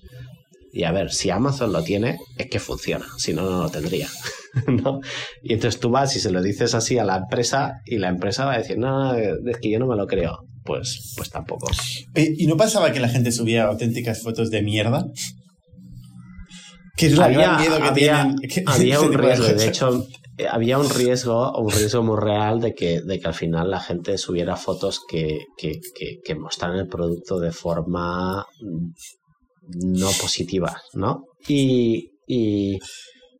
Y a ver, si Amazon lo tiene, es que funciona, si no, no lo tendría. ¿no? Y entonces tú vas y se lo dices así a la empresa y la empresa va a decir, no, es que yo no me lo creo pues, pues tampoco.
¿Y no pasaba que la gente subía auténticas fotos de mierda?
Que es la gran miedo que había, tienen. había un riesgo, de hecho, eh, había un riesgo, un riesgo muy real de que, de que al final la gente subiera fotos que, que, mostraran el producto de forma no positiva, ¿no? Y, y,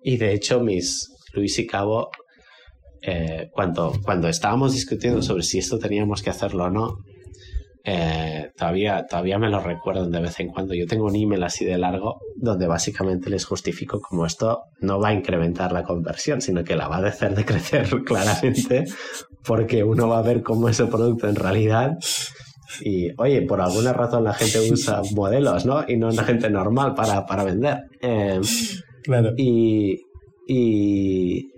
y de hecho, mis Luis y Cabo, eh, cuando, cuando estábamos discutiendo sobre si esto teníamos que hacerlo o no, eh, todavía, todavía me lo recuerdo de vez en cuando. Yo tengo un email así de largo donde básicamente les justifico como esto no va a incrementar la conversión, sino que la va a hacer decrecer claramente porque uno va a ver cómo ese producto en realidad y oye, por alguna razón la gente usa modelos, ¿no? Y no una gente normal para, para vender. Em,
claro.
Y, y,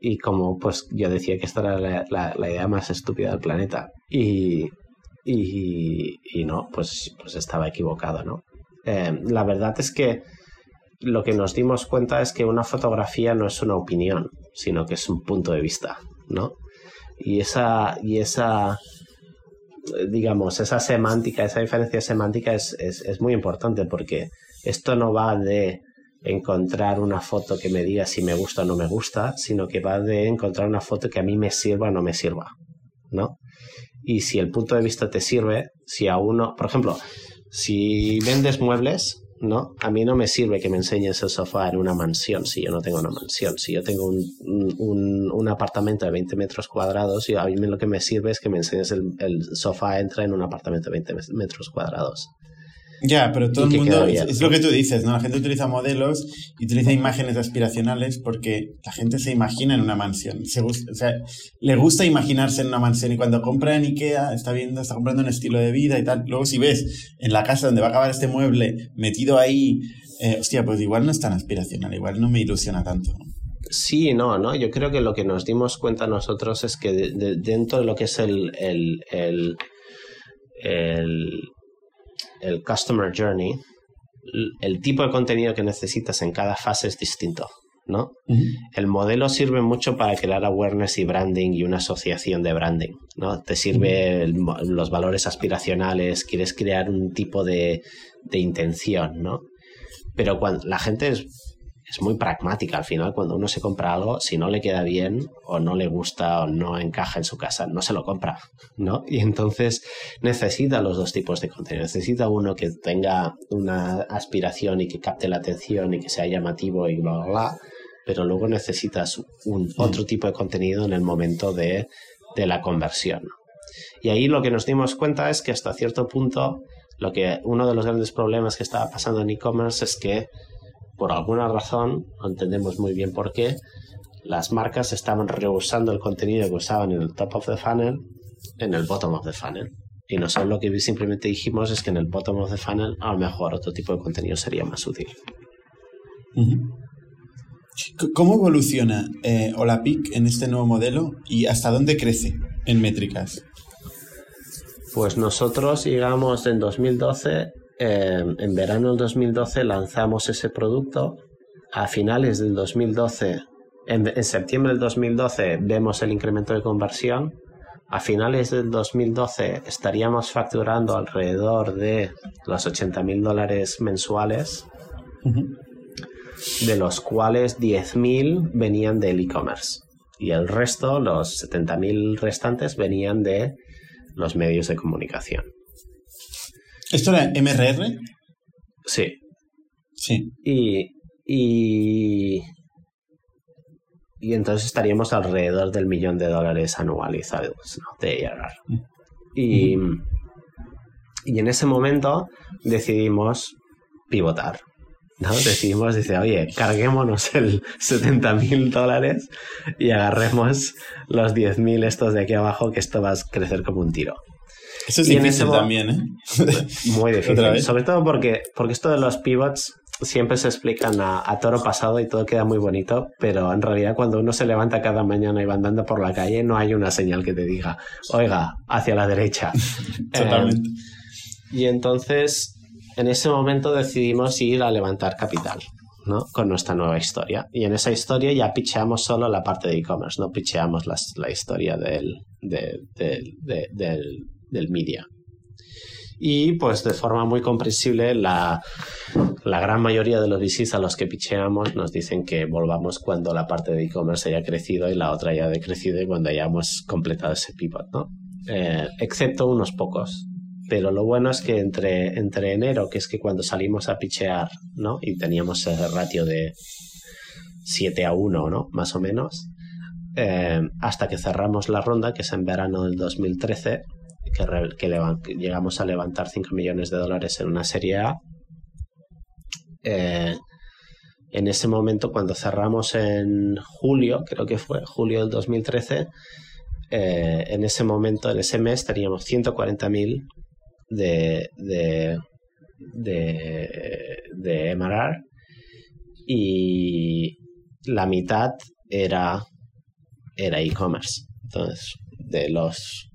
y, como pues yo decía que esta era la, la idea más estúpida del planeta. Y, no, pues, pues estaba equivocado, ¿no? Eh, la verdad es que lo que nos dimos cuenta es que una fotografía no es una opinión, sino que es un punto de vista, ¿no? Y esa, y esa digamos, esa semántica, esa diferencia semántica es, es, es muy importante porque esto no va de encontrar una foto que me diga si me gusta o no me gusta, sino que va de encontrar una foto que a mí me sirva o no me sirva, ¿no? Y si el punto de vista te sirve, si a uno, por ejemplo, si vendes muebles, ¿no? A mí no me sirve que me enseñes el sofá en una mansión si yo no tengo una mansión. Si yo tengo un, un, un apartamento de 20 metros cuadrados, a mí lo que me sirve es que me enseñes el, el sofá entra en un apartamento de 20 metros cuadrados.
Ya, pero todo el mundo, es, lo que tú dices, ¿no? La gente utiliza modelos y utiliza imágenes aspiracionales porque la gente se imagina en una mansión. Se o sea, le gusta imaginarse en una mansión y cuando compra en Ikea está viendo, está comprando un estilo de vida y tal. Luego si ves en la casa donde va a acabar este mueble metido ahí, eh, hostia, pues igual no es tan aspiracional, igual no me ilusiona tanto.
Sí, no, no. Yo creo que lo que nos dimos cuenta nosotros es que dentro de lo que es el, el, el, el el Customer Journey, el tipo de contenido que necesitas en cada fase es distinto. ¿no? El modelo sirve mucho para crear awareness y branding y una asociación de branding, ¿no? Te sirve los valores aspiracionales, quieres crear un tipo de, de intención, ¿no? Pero cuando la gente es, es muy pragmática. Al final, cuando uno se compra algo, si no le queda bien o no le gusta o no encaja en su casa, no se lo compra, ¿no? Y entonces necesita los dos tipos de contenido. Necesita uno que tenga una aspiración y que capte la atención y que sea llamativo y bla, bla, bla. Pero luego necesitas un otro tipo de contenido en el momento de, de la conversión. Y ahí lo que nos dimos cuenta es que hasta cierto punto, lo que uno de los grandes problemas que estaba pasando en e-commerce es que por alguna razón, no entendemos muy bien por qué, las marcas estaban rehusando el contenido que usaban en el top of the funnel en el bottom of the funnel. Y nosotros lo que simplemente dijimos es que en el bottom of the funnel a lo mejor otro tipo de contenido sería más útil.
¿Cómo evoluciona eh, Olapic en este nuevo modelo y hasta dónde crece en métricas?
Pues nosotros llegamos en 2012 Em, en verano del 2012 lanzamos ese producto. A finales del 2012, en, septiembre del 2012 vemos el incremento de conversión. A finales del 2012 estaríamos facturando alrededor de los 80 mil dólares mensuales, de los cuales 10.000 venían del e-commerce y el resto, los 70.000 restantes, venían de los medios de comunicación.
¿Esto era MRR?
Sí.
Sí.
Y, y, y entonces estaríamos alrededor del millón de dólares anualizados de. Mm. Y, y en ese momento decidimos pivotar. ¿no? Decidimos, dice, oye, carguémonos el 70 mil dólares y agarremos los 10 mil estos de aquí abajo, que esto va a crecer como un tiro.
Eso es difícil también, ¿eh?
Muy difícil. Sobre todo porque, porque esto de los pivots siempre se explican a, toro pasado y todo queda muy bonito, pero en realidad cuando uno se levanta cada mañana y va andando por la calle, no hay una señal que te diga, oiga, hacia la derecha.
Totalmente.
Eh, y entonces, en ese momento decidimos ir a levantar capital. ¿no? con nuestra nueva historia. Y en esa historia ya picheamos solo la parte de e-commerce, no picheamos la historia del, del, del media. Y pues de forma muy comprensible, la, la gran mayoría de los VCs a los que picheamos nos dicen que volvamos cuando la parte de e-commerce haya crecido y la otra haya decrecido y cuando hayamos completado ese pivot, ¿no? Eh, excepto unos pocos. Pero lo bueno es que entre, entre enero, que es que cuando salimos a pichear, ¿no? Y teníamos ese ratio de 7 a 1, ¿no? Más o menos. Eh, hasta que cerramos la ronda, que es en verano del 2013, que, llegamos a levantar 5 millones de dólares en una serie A. Eh, en ese momento, cuando cerramos en julio, creo que fue julio del 2013, eh, en ese momento, en ese mes, teníamos 140.000 de, de, de, de MRR y la mitad era era e-commerce. Entonces, de los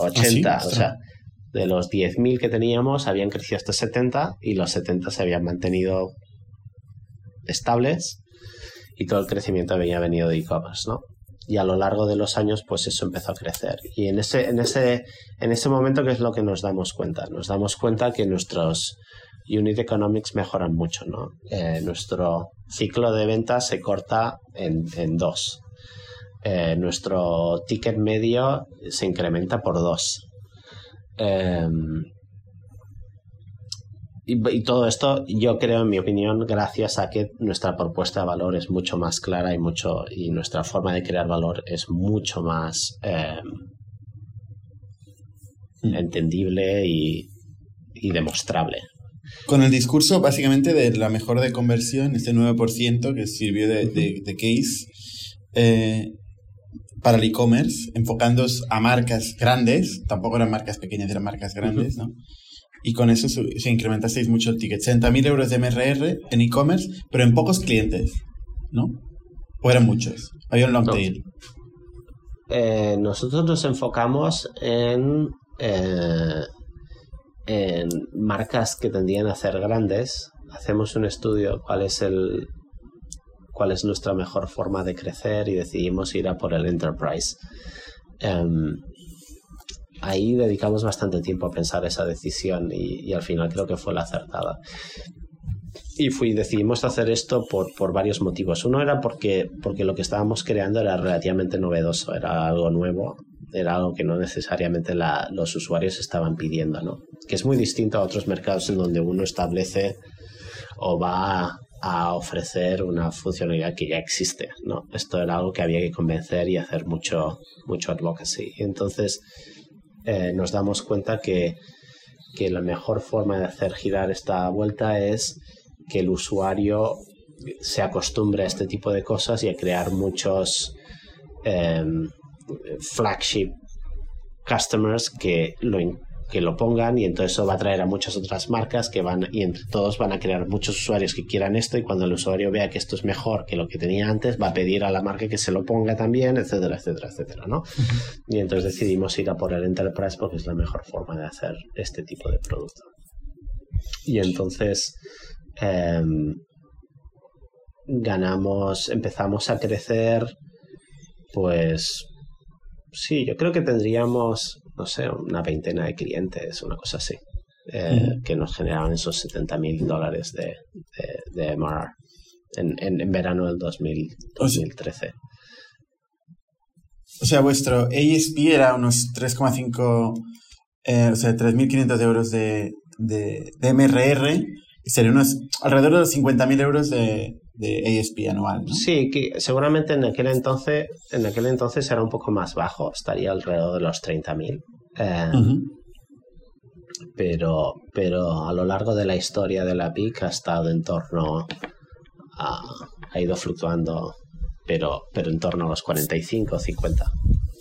80, ¿Ah, o sea, de los 10.000 que teníamos habían crecido hasta 70 y los 70 se habían mantenido estables y todo el crecimiento había venido de e-commerce, ¿no? Y a lo largo de los años, pues eso empezó a crecer. Y en ese, en ese, en ese momento, ¿qué es lo que nos damos cuenta? Nos damos cuenta que nuestros unit economics mejoran mucho, ¿no? Eh, nuestro ciclo de ventas se corta en, en dos. Eh, nuestro ticket medio se incrementa por dos. Em, y, todo esto, yo creo, en mi opinión, gracias a que nuestra propuesta de valor es mucho más clara y mucho y nuestra forma de crear valor es mucho más em, mm. entendible y, demostrable.
Con el discurso básicamente de la mejor de conversión, este 9% que sirvió de, case, eh, para el e-commerce, enfocándoos a marcas grandes, tampoco eran marcas pequeñas, eran marcas grandes, ¿no? Y con eso se, incrementasteis mucho el ticket. 60.000 euros de MRR en e-commerce, pero en pocos clientes, ¿no? ¿O eran muchos? Había un long tail.
Eh, nosotros nos enfocamos en, eh, en marcas que tendían a ser grandes. Hacemos un estudio cuál es el, cuál es nuestra mejor forma de crecer y decidimos ir a por el enterprise. Em, ahí dedicamos bastante tiempo a pensar esa decisión y, al final creo que fue la acertada. y fui, decidimos hacer esto por, por varios motivos. Uno era porque, porque lo que estábamos creando era relativamente novedoso, era algo nuevo, era algo que no necesariamente los usuarios estaban pidiendo, ¿no? Que es muy distinto a otros mercados en donde uno establece o va a ofrecer una funcionalidad que ya existe, ¿no? Esto era algo que había que convencer y hacer mucho, mucho advocacy. Entonces eh, nos damos cuenta que, que la mejor forma de hacer girar esta vuelta es que el usuario se acostumbre a este tipo de cosas y a crear muchos em, flagship customers que lo, que lo pongan y entonces eso va a traer a muchas otras marcas que van y entre todos van a crear muchos usuarios que quieran esto y cuando el usuario vea que esto es mejor que lo que tenía antes va a pedir a la marca que se lo ponga también, etcétera, etcétera, etcétera, ¿no? Y entonces decidimos ir a por el enterprise porque es la mejor forma de hacer este tipo de producto. Y entonces em, ganamos, empezamos a crecer, pues sí, yo creo que tendríamos no sé, una veintena de clientes, una cosa así, eh, que nos generaban esos 70 mil dólares de, de, MRR en, en, verano del 2013.
O sea, vuestro ASP era unos 3,5, eh, o sea, 3.500 euros de, de, de MRR, y sería unos alrededor de los 50.000 euros de, de ASP anual. ¿no?
Sí, que seguramente en aquel entonces, en aquel entonces era un poco más bajo, estaría alrededor de los 30.000. Eh, pero, pero a lo largo de la historia de la PIC ha estado en torno a, ha ido fluctuando, pero, pero en torno a los 45 o 50.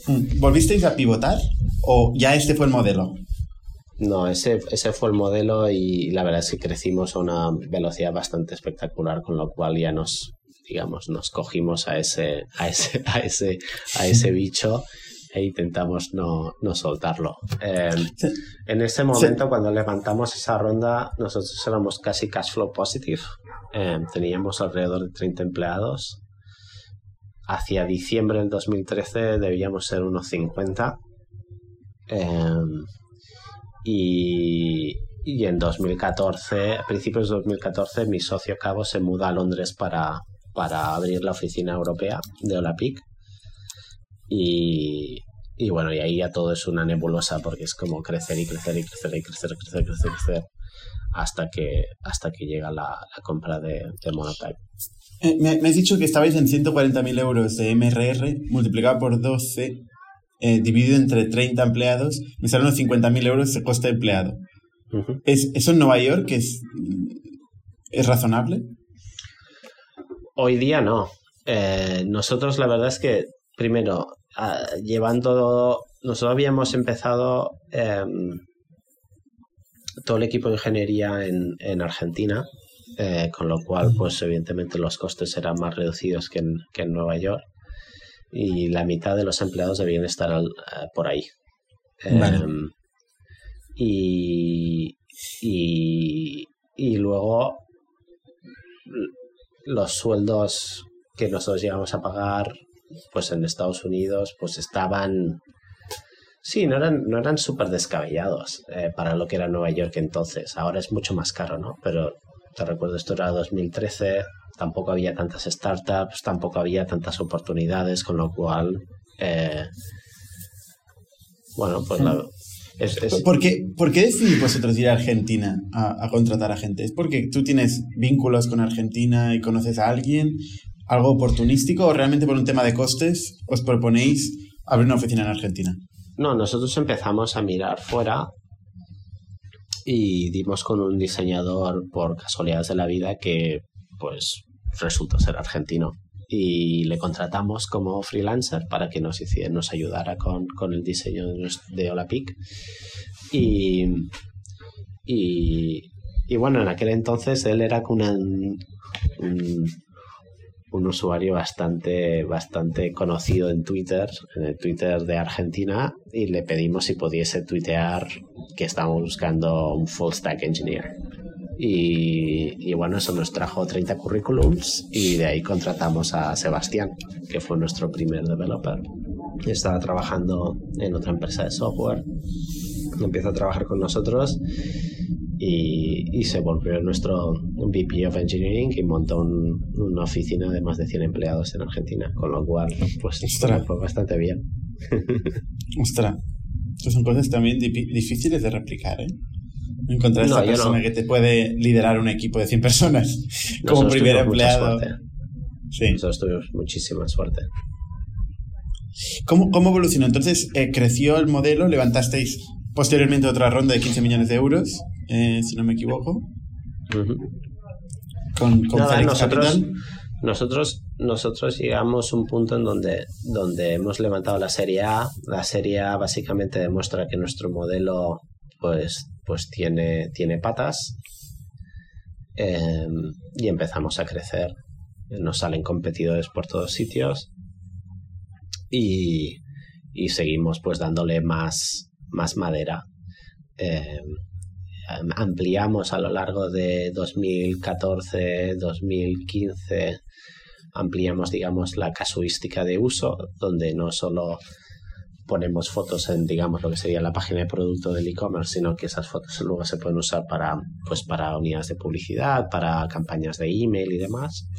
Mm. ¿Volvisteis a pivotar o ya este fue el modelo?
No, ese, ese fue el modelo y la verdad es que crecimos a una velocidad bastante espectacular, con lo cual ya nos, digamos, nos cogimos a ese, a ese, a ese, a ese bicho e intentamos no, no soltarlo. Eh, en ese momento, cuando levantamos esa ronda, nosotros éramos casi cash flow positive. Eh, teníamos alrededor de 30 empleados. Hacia diciembre del 2013 debíamos ser unos 50. Y, y en 2014, a principios de 2014, mi socio Cabo se muda a Londres para, para abrir la oficina europea de Olapic. Y, y bueno, y ahí ya todo es una nebulosa porque es como crecer y crecer y crecer y crecer, crecer, crecer, crecer hasta que, hasta que llega la, la compra de, de Monotype.
Eh, me, me, has dicho que estabais en 140.000 euros de MRR multiplicado por 12 eh, dividido entre 30 empleados, me salen unos 50.000 euros de coste de empleado. Uh -huh. ¿Es, ¿Eso en Nueva York es, es razonable?
Hoy día no. Eh, nosotros la verdad es que, primero, uh, llevando, nosotros habíamos empezado um, todo el equipo de ingeniería en, en Argentina, eh, con lo cual, pues evidentemente los costes eran más reducidos que en, que en Nueva York y la mitad de los empleados debían estar al, uh, por ahí. Vale. Um, y, y, y, luego los sueldos que nosotros llegamos a pagar pues en Estados Unidos pues estaban sí no eran no eran súper descabellados eh, para lo que era Nueva York entonces ahora es mucho más caro no pero te recuerdo esto era 2013 tampoco había tantas startups, tampoco había tantas oportunidades, con lo cual, eh, bueno, pues la, es, es...
¿Por, qué, ¿Por qué decidís vosotros ir a Argentina a, a, contratar a gente? ¿Es porque tú tienes vínculos con Argentina y conoces a alguien? ¿Algo oportunístico o realmente por un tema de costes os proponéis abrir una oficina en Argentina?
No, nosotros empezamos a mirar fuera y dimos con un diseñador por casualidades de la vida que pues resultó ser argentino y le contratamos como freelancer para que nos, hiciera, nos ayudara con, con el diseño de Olapic y, y, bueno, en aquel entonces él era un, un, usuario bastante, bastante conocido en Twitter, en el Twitter de Argentina, y le pedimos si pudiese tuitear que estábamos buscando un full stack engineer. Y, y, bueno, eso nos trajo 30 currículums y de ahí contratamos a Sebastián, que fue nuestro primer developer. Estaba trabajando en otra empresa de software, empieza a trabajar con nosotros y, se volvió nuestro VP of Engineering y montó una oficina de más de 100 empleados en Argentina, con lo cual pues fue bastante bien.
Ostras, estas son cosas también difíciles de replicar, ¿eh? Encontrar esta persona que te puede liderar un equipo de 100 personas como primer empleado.
Sí. Nosotros tuvimos muchísima suerte.
¿Cómo, cómo evolucionó? Entonces, eh, creció el modelo, levantasteis posteriormente otra ronda de 15 millones de euros, eh, si no me equivoco.
Con, con nosotros, nosotros, nosotros llegamos a un punto en donde, donde hemos levantado la serie A. La serie A básicamente demuestra que nuestro modelo pues, pues tiene, tiene patas. Em, y empezamos a crecer. Nos salen competidores por todos sitios. Y, y seguimos pues dándole más, más madera. Em, ampliamos a lo largo de 2014, 2015, ampliamos, digamos, la casuística de uso, donde no solo ponemos fotos en, digamos, lo que sería la página de producto del e-commerce, sino que esas fotos luego se pueden usar para, pues, para unidades de publicidad, para campañas de email y demás.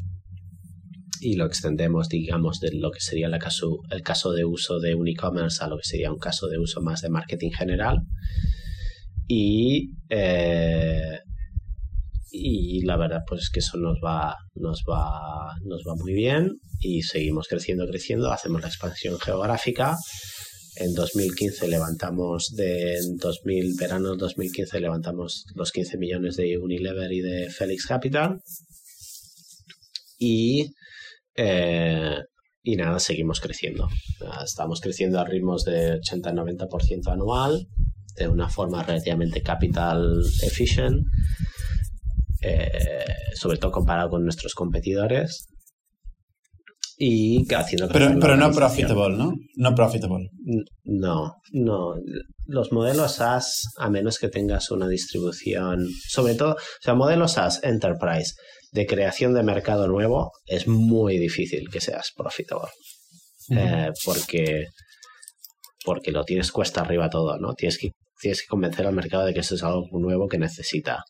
Y lo extendemos, digamos, de lo que sería la caso, el caso de uso de un e-commerce a lo que sería un caso de uso más de marketing general y, eh, y la verdad pues es que eso nos va, nos, va, nos va muy bien y seguimos creciendo, creciendo, hacemos la expansión geográfica. En 2015 levantamos, de, en 2000, verano del 2015 levantamos los 15 millones de Unilever y de Felix Capital. Y, eh, y nada, seguimos creciendo. Estamos creciendo a ritmos de 80-90% anual de una forma relativamente capital efficient, eh, sobre todo comparado con nuestros competidores. Y haciendo
pero, pero no profitable, ¿no? No profitable.
No, no. Los modelos SaaS, a menos que tengas una distribución, sobre todo, o sea, modelos SaaS Enterprise de creación de mercado nuevo, es muy difícil que seas profitable. Eh, porque porque lo tienes cuesta arriba todo, ¿no? Tienes que tienes que convencer al mercado de que eso es algo nuevo que necesita.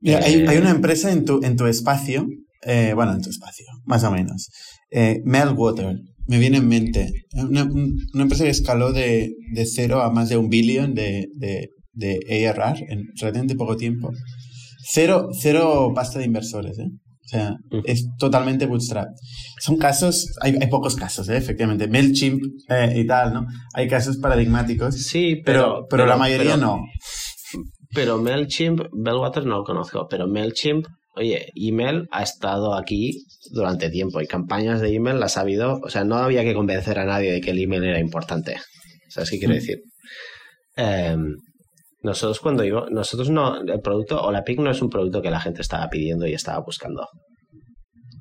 Mira, hay, hay, una eh, empresa en tu, en tu espacio, eh, bueno, en tu espacio, más o menos. Eh, Meltwater, me viene en mente. Una, una empresa que escaló de, de, cero a más de un billón de, de, de ARR en relativamente poco tiempo. Cero, cero pasta de inversores, ¿eh? O sea, es totalmente bootstrap. Son casos, hay, hay pocos casos, ¿eh? efectivamente. MailChimp eh, y tal, ¿no? Hay casos paradigmáticos.
Sí,
pero, pero, la mayoría no.
Pero MailChimp, Bellwater no lo conozco, pero MailChimp, oye, email ha estado aquí durante tiempo y campañas de email las ha habido, o sea, no había que convencer a nadie de que el email era importante. ¿Sabes qué quiero decir? Em, nosotros cuando iba, nosotros no, el producto o la PIC no es un producto que la gente estaba pidiendo y estaba buscando.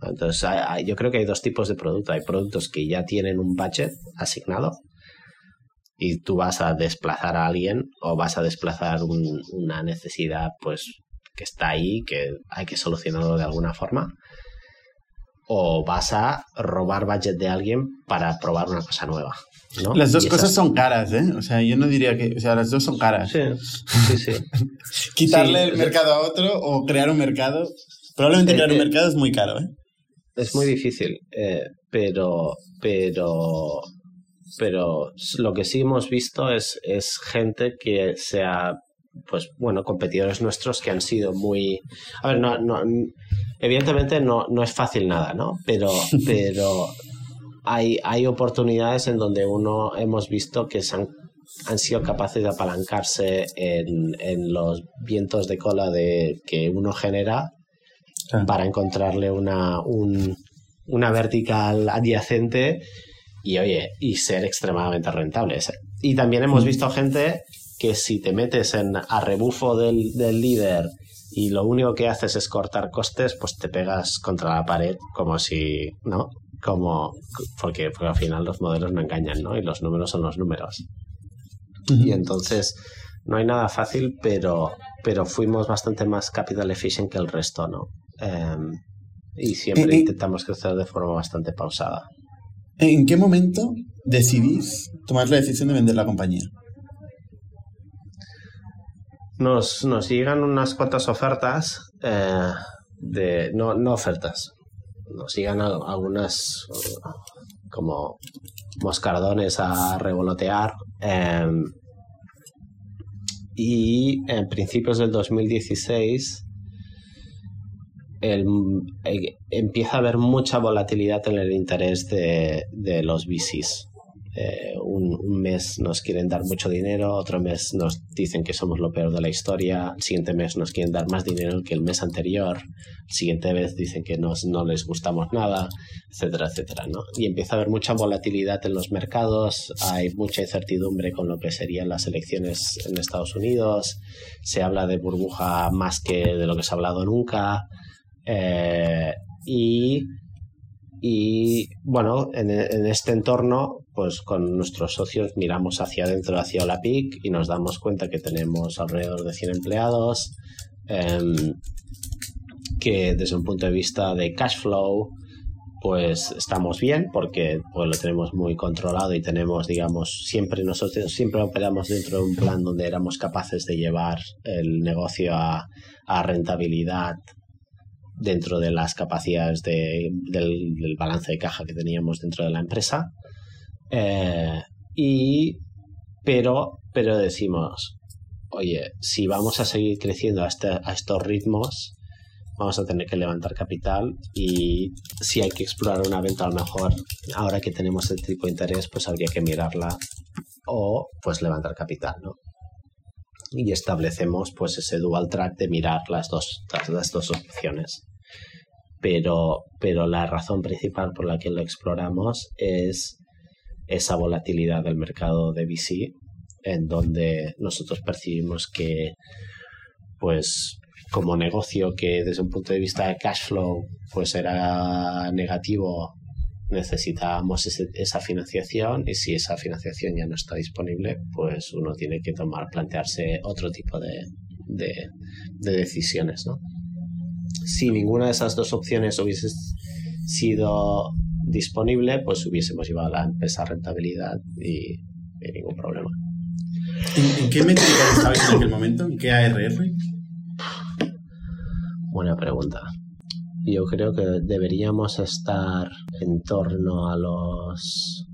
Entonces, yo creo que hay dos tipos de producto. Hay productos que ya tienen un budget asignado y tú vas a desplazar a alguien o vas a desplazar una necesidad pues que está ahí, que hay que solucionarlo de alguna forma. O vas a robar budget de alguien para probar una cosa nueva.
Las dos cosas son caras, ¿eh? O sea, yo no diría que. O sea, las dos son caras.
Sí, sí, sí.
Quitarle el mercado a otro o crear un mercado. Probablemente crear un mercado es muy caro, ¿eh?
Es muy difícil, eh, pero. Pero. Pero lo que sí hemos visto es, es gente que sea pues bueno, competidores nuestros que han sido muy. A ver, no, no, evidentemente no, no es fácil nada, ¿no? Pero, pero hay, hay oportunidades en donde uno hemos visto que han, han sido capaces de apalancarse en, en, los vientos de cola de, que uno genera para encontrarle una, un, una vertical adyacente y oye, y ser extremadamente rentables. Y también hemos mm. visto gente que si te metes en a rebufo del, del líder y lo único que haces es cortar costes, pues te pegas contra la pared como si, ¿no? como porque, porque, al final los modelos no engañan, ¿no? Y los números son los números. Y entonces no hay nada fácil, pero, pero fuimos bastante más capital efficient que el resto, ¿no? Em, y siempre intentamos crecer de forma bastante pausada.
¿En qué momento decidís tomar la decisión de vender la compañía?
Nos, nos llegan unas cuantas ofertas eh, de. No, no ofertas. Nos llegan algunas como moscardones a revolotear. Em, y en principios del 2016 el, eh, empieza a haber mucha volatilidad en el interés de, los VCs. Eh, un, mes nos quieren dar mucho dinero, otro mes nos dicen que somos lo peor de la historia, el siguiente mes nos quieren dar más dinero que el mes anterior, el siguiente mes dicen que nos, no les gustamos nada, etcétera, etcétera. ¿no? Y empieza a haber mucha volatilidad en los mercados, hay mucha incertidumbre con lo que serían las elecciones en Estados Unidos, se habla de burbuja más que de lo que se ha hablado nunca. Eh, y y bueno, en, este entorno, pues con nuestros socios miramos hacia adentro, hacia Olapic y nos damos cuenta que tenemos alrededor de 100 empleados, em, que desde un punto de vista de cash flow, pues estamos bien porque pues, lo tenemos muy controlado y tenemos, digamos, siempre nosotros siempre operamos dentro de un plan donde éramos capaces de llevar el negocio a, a rentabilidad dentro de las capacidades del, balance de caja que teníamos dentro de la empresa. Eh, y, pero, pero decimos, oye, si vamos a seguir creciendo a, este, a estos ritmos, vamos a tener que levantar capital y si hay que explorar una venta a lo mejor ahora que tenemos el tipo de interés pues habría que mirarla o pues levantar capital ¿no? y establecemos pues ese dual track de mirar las dos las dos opciones pero, pero la razón principal por la que lo exploramos es esa volatilidad del mercado de VC, en donde nosotros percibimos que, pues, como negocio que desde un punto de vista de cash flow, pues era negativo, necesitábamos esa financiación y si esa financiación ya no está disponible, pues uno tiene que tomar, plantearse otro tipo de, de, de decisiones, ¿no? si ninguna de esas dos opciones hubiese sido disponible, pues hubiésemos llevado a la empresa a rentabilidad y, ningún problema.
¿En, qué métrica estabais en aquel momento? ¿En qué ARR?
Buena pregunta. Yo creo que deberíamos estar en torno a los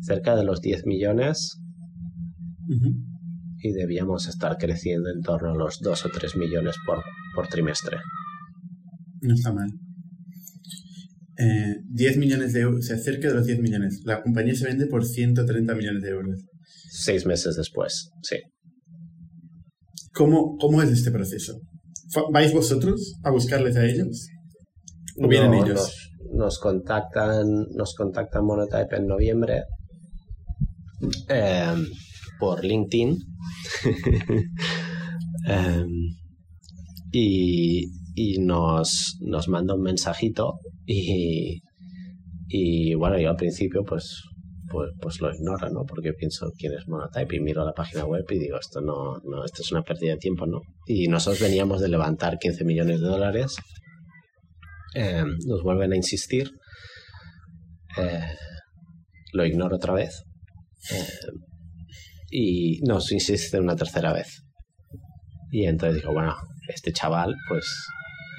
cerca de los 10 millones y debíamos estar creciendo en torno a los 2 o 3 millones por, trimestre.
No está mal. 10 eh, millones de euros, se acerca de los 10 millones. La compañía se vende por 130 millones de euros.
Seis meses después, sí.
¿Cómo, cómo es este proceso? ¿Vais vosotros a buscarles a ellos? ¿O vienen ellos?
Nos, nos, contactan, nos contactan Monotype en noviembre. Eh, por LinkedIn. Em, y, y nos, nos manda un mensajito y, y bueno, yo al principio pues pues, pues lo ignoro, ¿no? Porque pienso quién es Monotype y miro la página web y digo, esto no, no, esto es una pérdida de tiempo, ¿no? Y nosotros veníamos de levantar 15 millones de dólares, em, nos vuelven a insistir, eh, lo ignoro otra vez, em, y nos insiste una tercera vez. Y entonces digo, bueno, este chaval pues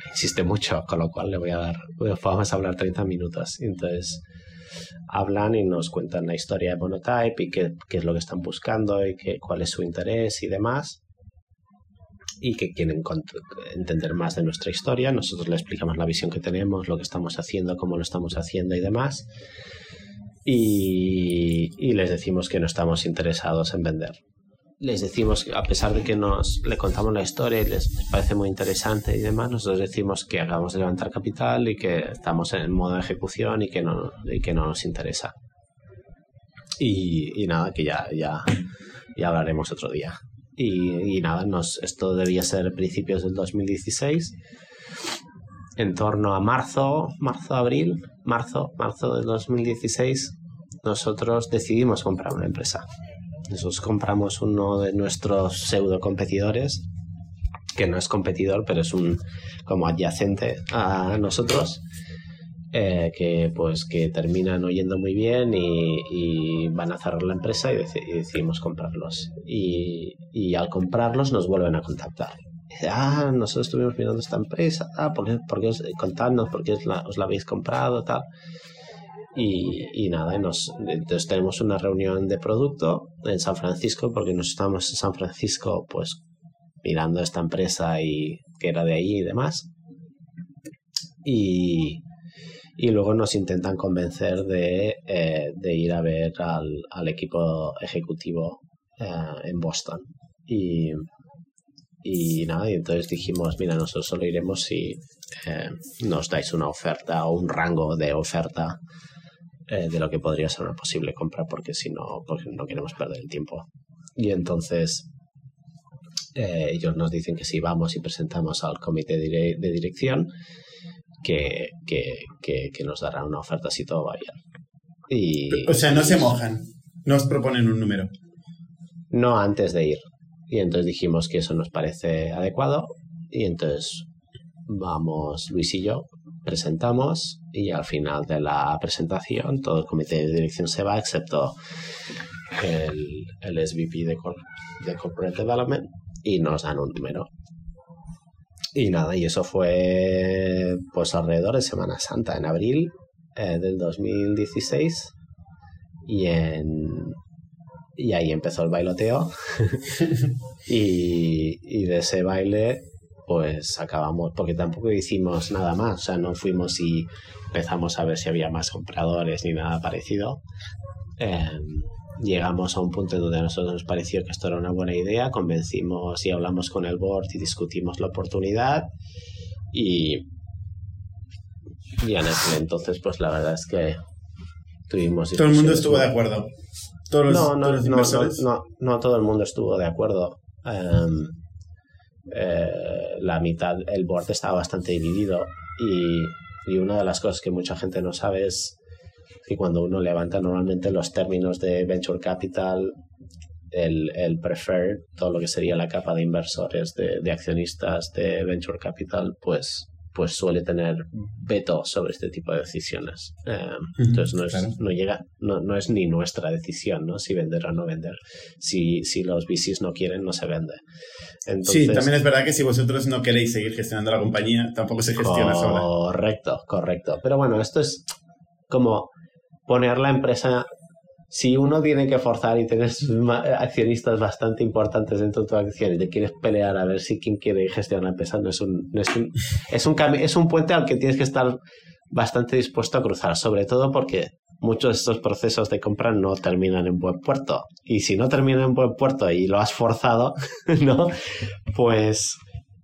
insiste mucho, con lo cual le voy a dar, vamos a hablar 30 minutos. Y entonces hablan y nos cuentan la historia de Monotype y qué, qué es lo que están buscando y qué, cuál es su interés y demás. Y que quieren entender más de nuestra historia. Nosotros le explicamos la visión que tenemos, lo que estamos haciendo, cómo lo estamos haciendo y demás y, les decimos que no estamos interesados en vender. Les decimos, a pesar de que nos le contamos la historia y les parece muy interesante y demás, nosotros decimos que acabamos de levantar capital y que estamos en modo de ejecución y que no, y que no nos interesa. Y, nada, que ya, ya, ya hablaremos otro día. Y, y, nada, nos, esto debía ser principios del 2016. En torno a marzo, marzo-abril, marzo, marzo del 2016, nosotros decidimos comprar una empresa. Nosotros compramos uno de nuestros pseudo competidores, que no es competidor, pero es un como adyacente a nosotros, eh, que pues que terminan oyendo muy bien y, van a cerrar la empresa y, decidimos comprarlos. Y, al comprarlos nos vuelven a contactar. Ah, nosotros estuvimos mirando esta empresa, ah, ¿por qué, os, contadnos por qué os la, habéis comprado, tal? Y, nada, entonces tenemos una reunión de producto en San Francisco porque nos estamos en San Francisco pues mirando esta empresa y que era de ahí y demás. Y, luego nos intentan convencer de, eh, ir a ver al, al equipo ejecutivo eh, en Boston. Y, y nada, y entonces dijimos, mira, nosotros solo iremos si eh, nos dais una oferta o un rango de oferta de lo que podría ser una posible compra, porque si no, porque no queremos perder el tiempo. Y entonces ellos nos dicen que si vamos y presentamos al comité de, de dirección, que, que, que, nos dará una oferta si todo va bien. Y,
o sea, no se mojan, no os proponen un número.
No antes de ir. Y entonces dijimos que eso nos parece adecuado y entonces vamos Luis y yo, presentamos y al final de la presentación todo el comité de dirección se va excepto el, el SVP de, de Corporate Development y nos dan un número. Y nada, y eso fue pues alrededor de Semana Santa, en abril eh, del 2016. Y, en, y ahí empezó el bailoteo. y, y de ese baile pues acabamos, porque tampoco hicimos nada más, o sea, no fuimos y empezamos a ver si había más compradores ni nada parecido. Eh, llegamos a un punto donde a nosotros nos pareció que esto era una buena idea, convencimos y hablamos con el board y discutimos la oportunidad y, y en aquel entonces pues la verdad es que tuvimos...
Todo el mundo estuvo de acuerdo. Todos los,
no, no,
todos
los no, no, no, todo el mundo estuvo de acuerdo. Em, eh, la mitad, el board estaba bastante dividido y, y una de las cosas que mucha gente no sabe es y cuando uno levanta normalmente los términos de venture capital, el, el preferred, todo lo que sería la capa de inversores, de, de accionistas de venture capital, pues pues suele tener veto sobre este tipo de decisiones. Eh, entonces no es, no llega, no, no, es ni nuestra decisión, ¿no? Si vender o no vender. Si, si los VCs no quieren, no se vende.
sí, también es verdad que si vosotros no queréis seguir gestionando la compañía, tampoco se gestiona sola.
Correcto, correcto. Pero bueno, esto es como poner la empresa, si uno tiene que forzar y tienes accionistas bastante importantes dentro de tu acción y te quieres pelear a ver si quien quiere gestionar la empresa, no es un, es un, es un, es un puente al que tienes que estar bastante dispuesto a cruzar, sobre todo porque muchos de estos procesos de compra no terminan en buen puerto. Y si no terminan en buen puerto y lo has forzado, ¿no? Pues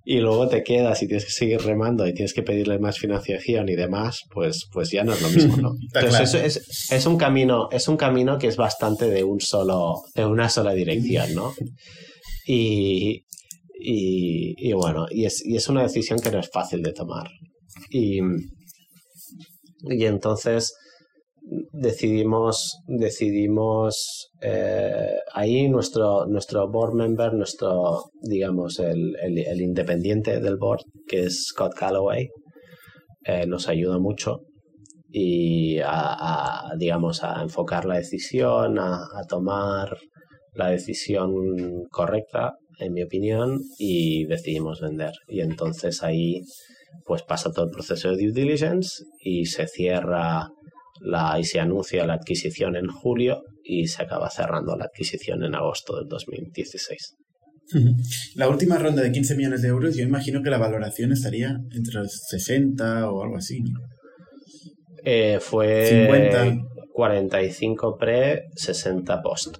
y luego te quedas y tienes que seguir remando y tienes que pedirle más financiación y demás, pues, pues ya no es lo mismo, ¿no? Entonces es, es, un camino, es un camino que es bastante de un solo, de una sola dirección, ¿no? Y, y, y bueno, y es, y es una decisión que no es fácil de tomar. Y, y entonces decidimos, decidimos eh, ahí nuestro, nuestro board member, nuestro, digamos, el, el, independiente del board, que es Scott Calloway, eh, nos ayuda mucho y a, digamos, a enfocar la decisión, a, a, tomar la decisión correcta, en mi opinión, y decidimos vender. Y entonces ahí pues pasa todo el proceso de due diligence y se cierra la, y se anuncia la adquisición en julio y se acaba cerrando la adquisición en agosto del 2016.
La última ronda de 15 millones de euros, yo imagino que la valoración estaría entre los 60 o algo así.
Eh, fue 50. 45 pre, 60 post.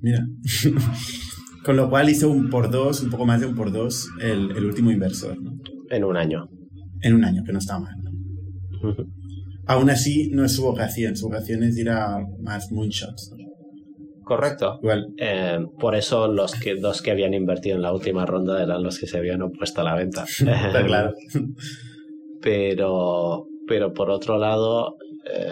Mira. Con lo cual hizo un por dos, un poco más de un por dos, el, el último inversor.
En un año.
En un año, que no está mal. Aún así, no es su vocación, su vocación es ir a más moonshots.
Correcto. Eh, por eso los que dos que habían invertido en la última ronda eran los que se habían opuesto a la venta.
Está claro.
pero, pero por otro lado, eh,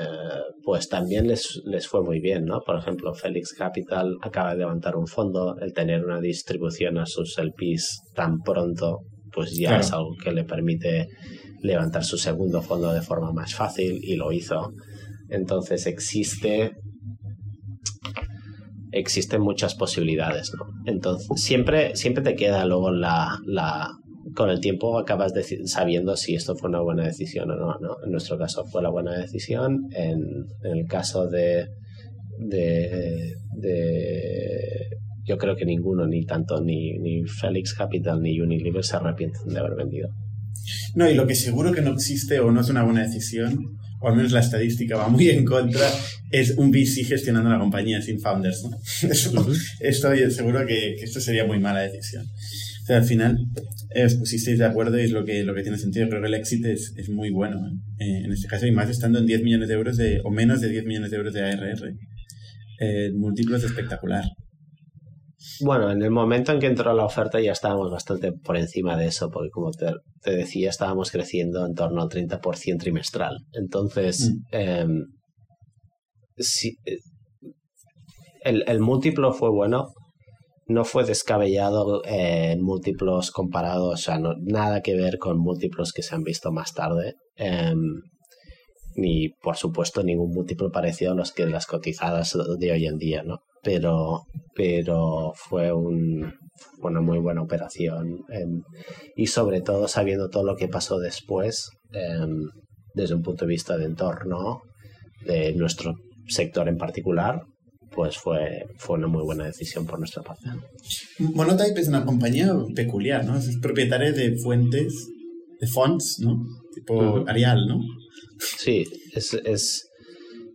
pues también les, les fue muy bien, ¿no? Por ejemplo, Felix Capital acaba de levantar un fondo, el tener una distribución a sus LPs tan pronto, pues ya es algo que le permite levantar su segundo fondo de forma más fácil y lo hizo. Entonces existe existen muchas posibilidades, ¿no? Entonces, siempre, siempre te queda luego la, la con el tiempo acabas sabiendo si esto fue una buena decisión o no, ¿no? En nuestro caso fue la buena decisión, en, el caso de, de, yo creo que ninguno, ni tanto ni, ni Felix Capital ni Unilever se arrepienten de haber vendido.
No, y lo que seguro que no existe o no es una buena decisión o al menos la estadística va muy en contra, es un VC gestionando la compañía sin founders. ¿no? estoy seguro que, esto sería muy mala decisión. O sea, al final eh, os pusisteis de acuerdo y es lo que, lo que tiene sentido. Creo que el éxito es, es muy bueno ¿eh? en este caso, y más estando en 10 millones de euros de, o menos de 10 millones de euros de ARR. Eh, múltiplos espectacular.
Bueno, en el momento en que entró la oferta ya estábamos bastante por encima de eso, porque como te, decía, estábamos creciendo en torno al 30% trimestral. Entonces, mm. em, eh, el, el, múltiplo fue bueno, no fue descabellado en múltiplos comparados, o sea, nada que ver con múltiplos que se han visto más tarde. Em, ni, por supuesto, ningún múltiplo parecido a los que las cotizadas de hoy en día, ¿no? Pero, pero fue un, una muy buena operación em, y sobre todo sabiendo todo lo que pasó después em, desde un punto de vista de entorno de nuestro sector en particular pues fue, fue una muy buena decisión por nuestra parte.
Monotype es una compañía peculiar, ¿no? Es propietaria de fuentes, de fonts, ¿no? Tipo Arial, ¿no?
Sí, es, es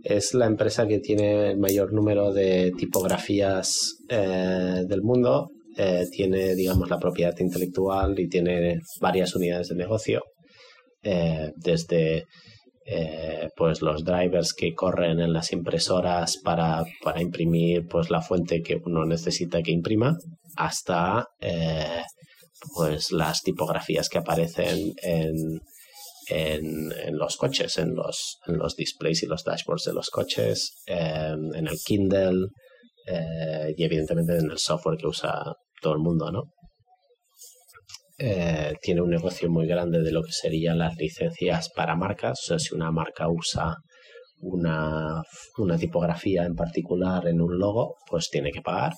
es la empresa que tiene el mayor número de tipografías eh, del mundo. Eh, tiene, digamos, la propiedad intelectual y tiene varias unidades de negocio. Eh, desde pues los drivers que corren en las impresoras para, para, imprimir pues la fuente que uno necesita que imprima hasta pues las tipografías que aparecen en, en, los coches, en los, en los displays y los dashboards de los coches, en el Kindle eh, y evidentemente en el software que usa todo el mundo, ¿no? Eh, tiene un negocio muy grande de lo que serían las licencias para marcas. Si una marca usa una, una tipografía en particular en un logo, pues tiene que pagar.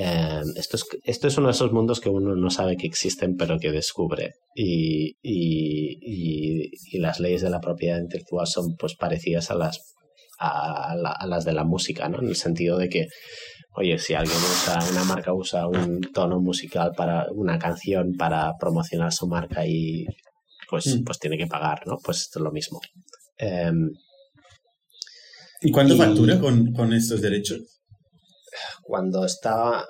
Em, esto, es, esto es uno de esos mundos que uno no sabe que existen, pero que descubre. Y, y, y, las leyes de la propiedad intelectual son pues parecidas a las, a, a, las de la música, ¿no? En el sentido de que, oye, si alguien usa, una marca usa un tono musical para una canción para promocionar su marca y pues, mm. pues tiene que pagar, ¿no? Pues esto es lo mismo. Em,
¿Y cuánto factura con, con estos derechos?
Cuando estaba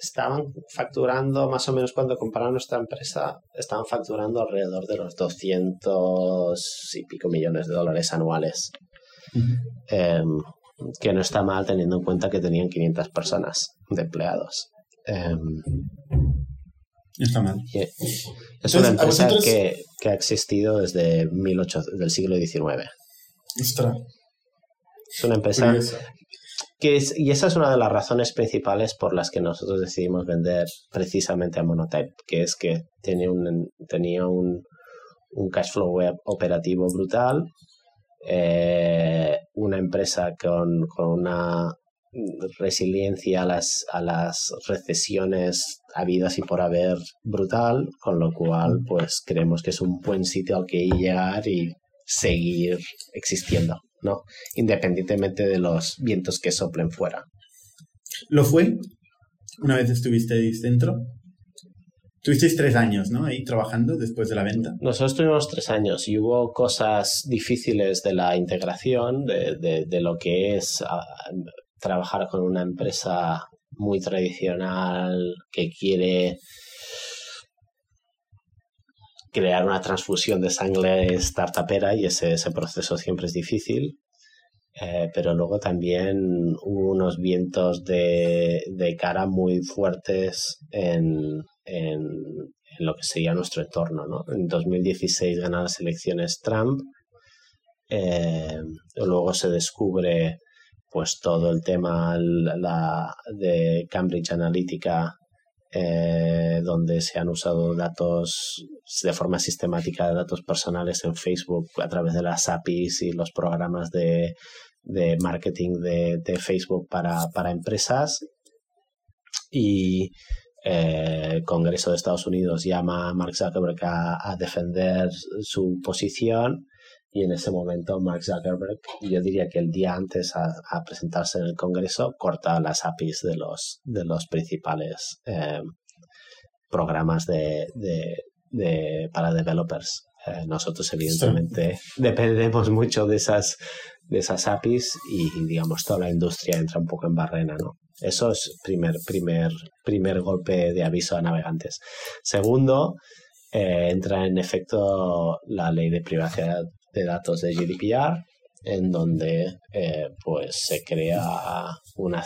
estaban facturando más o menos cuando compraron nuestra empresa estaban facturando alrededor de los 200 y pico millones de dólares anuales. Em, que no está mal teniendo en cuenta que tenían 500 personas de empleados. Em,
está mal.
es una empresa que, que, ha existido desde 18, del siglo XIX es una empresa y esa es una de las razones principales por las que nosotros decidimos vender precisamente a Monotype, que es que tenía un cash flow web operativo brutal, eh, una empresa con, con, una resiliencia a las, a las recesiones habidas y por haber brutal, con lo cual pues creemos que es un buen sitio al que llegar y seguir existiendo. ¿No? Independientemente de los vientos que soplen fuera.
¿Lo fue? Una vez estuvisteis dentro. Tuvisteis tres años, ¿no? Ahí trabajando después de la venta.
Nosotros tuvimos tres años y hubo cosas difíciles de la integración, de, de, lo que es ah, trabajar con una empresa muy tradicional que quiere crear una transfusión de sangre startupera y ese, proceso siempre es difícil. Eh, pero luego también hubo unos vientos de, de cara muy fuertes en, en, lo que sería nuestro entorno. ¿no? En 2016 gana las elecciones Trump, eh, luego se descubre pues todo el tema la, de Cambridge Analytica eh, donde se han usado datos de forma sistemática, datos personales en Facebook a través de las APIs y los programas de, marketing de, Facebook para, para, empresas. Y eh, el Congreso de Estados Unidos llama a Mark Zuckerberg a defender su posición y en ese momento Mark Zuckerberg, yo diría que el día antes a, presentarse en el Congreso, corta las APIs de los, de los principales eh, programas de, de, para developers. Eh, nosotros evidentemente dependemos mucho de esas, de esas APIs y digamos toda la industria entra un poco en barrena, ¿no? Eso es primer, primer, primer golpe de aviso a navegantes. Segundo, eh, entra en efecto la ley de privacidad de datos de GDPR, en donde eh, pues se crea una,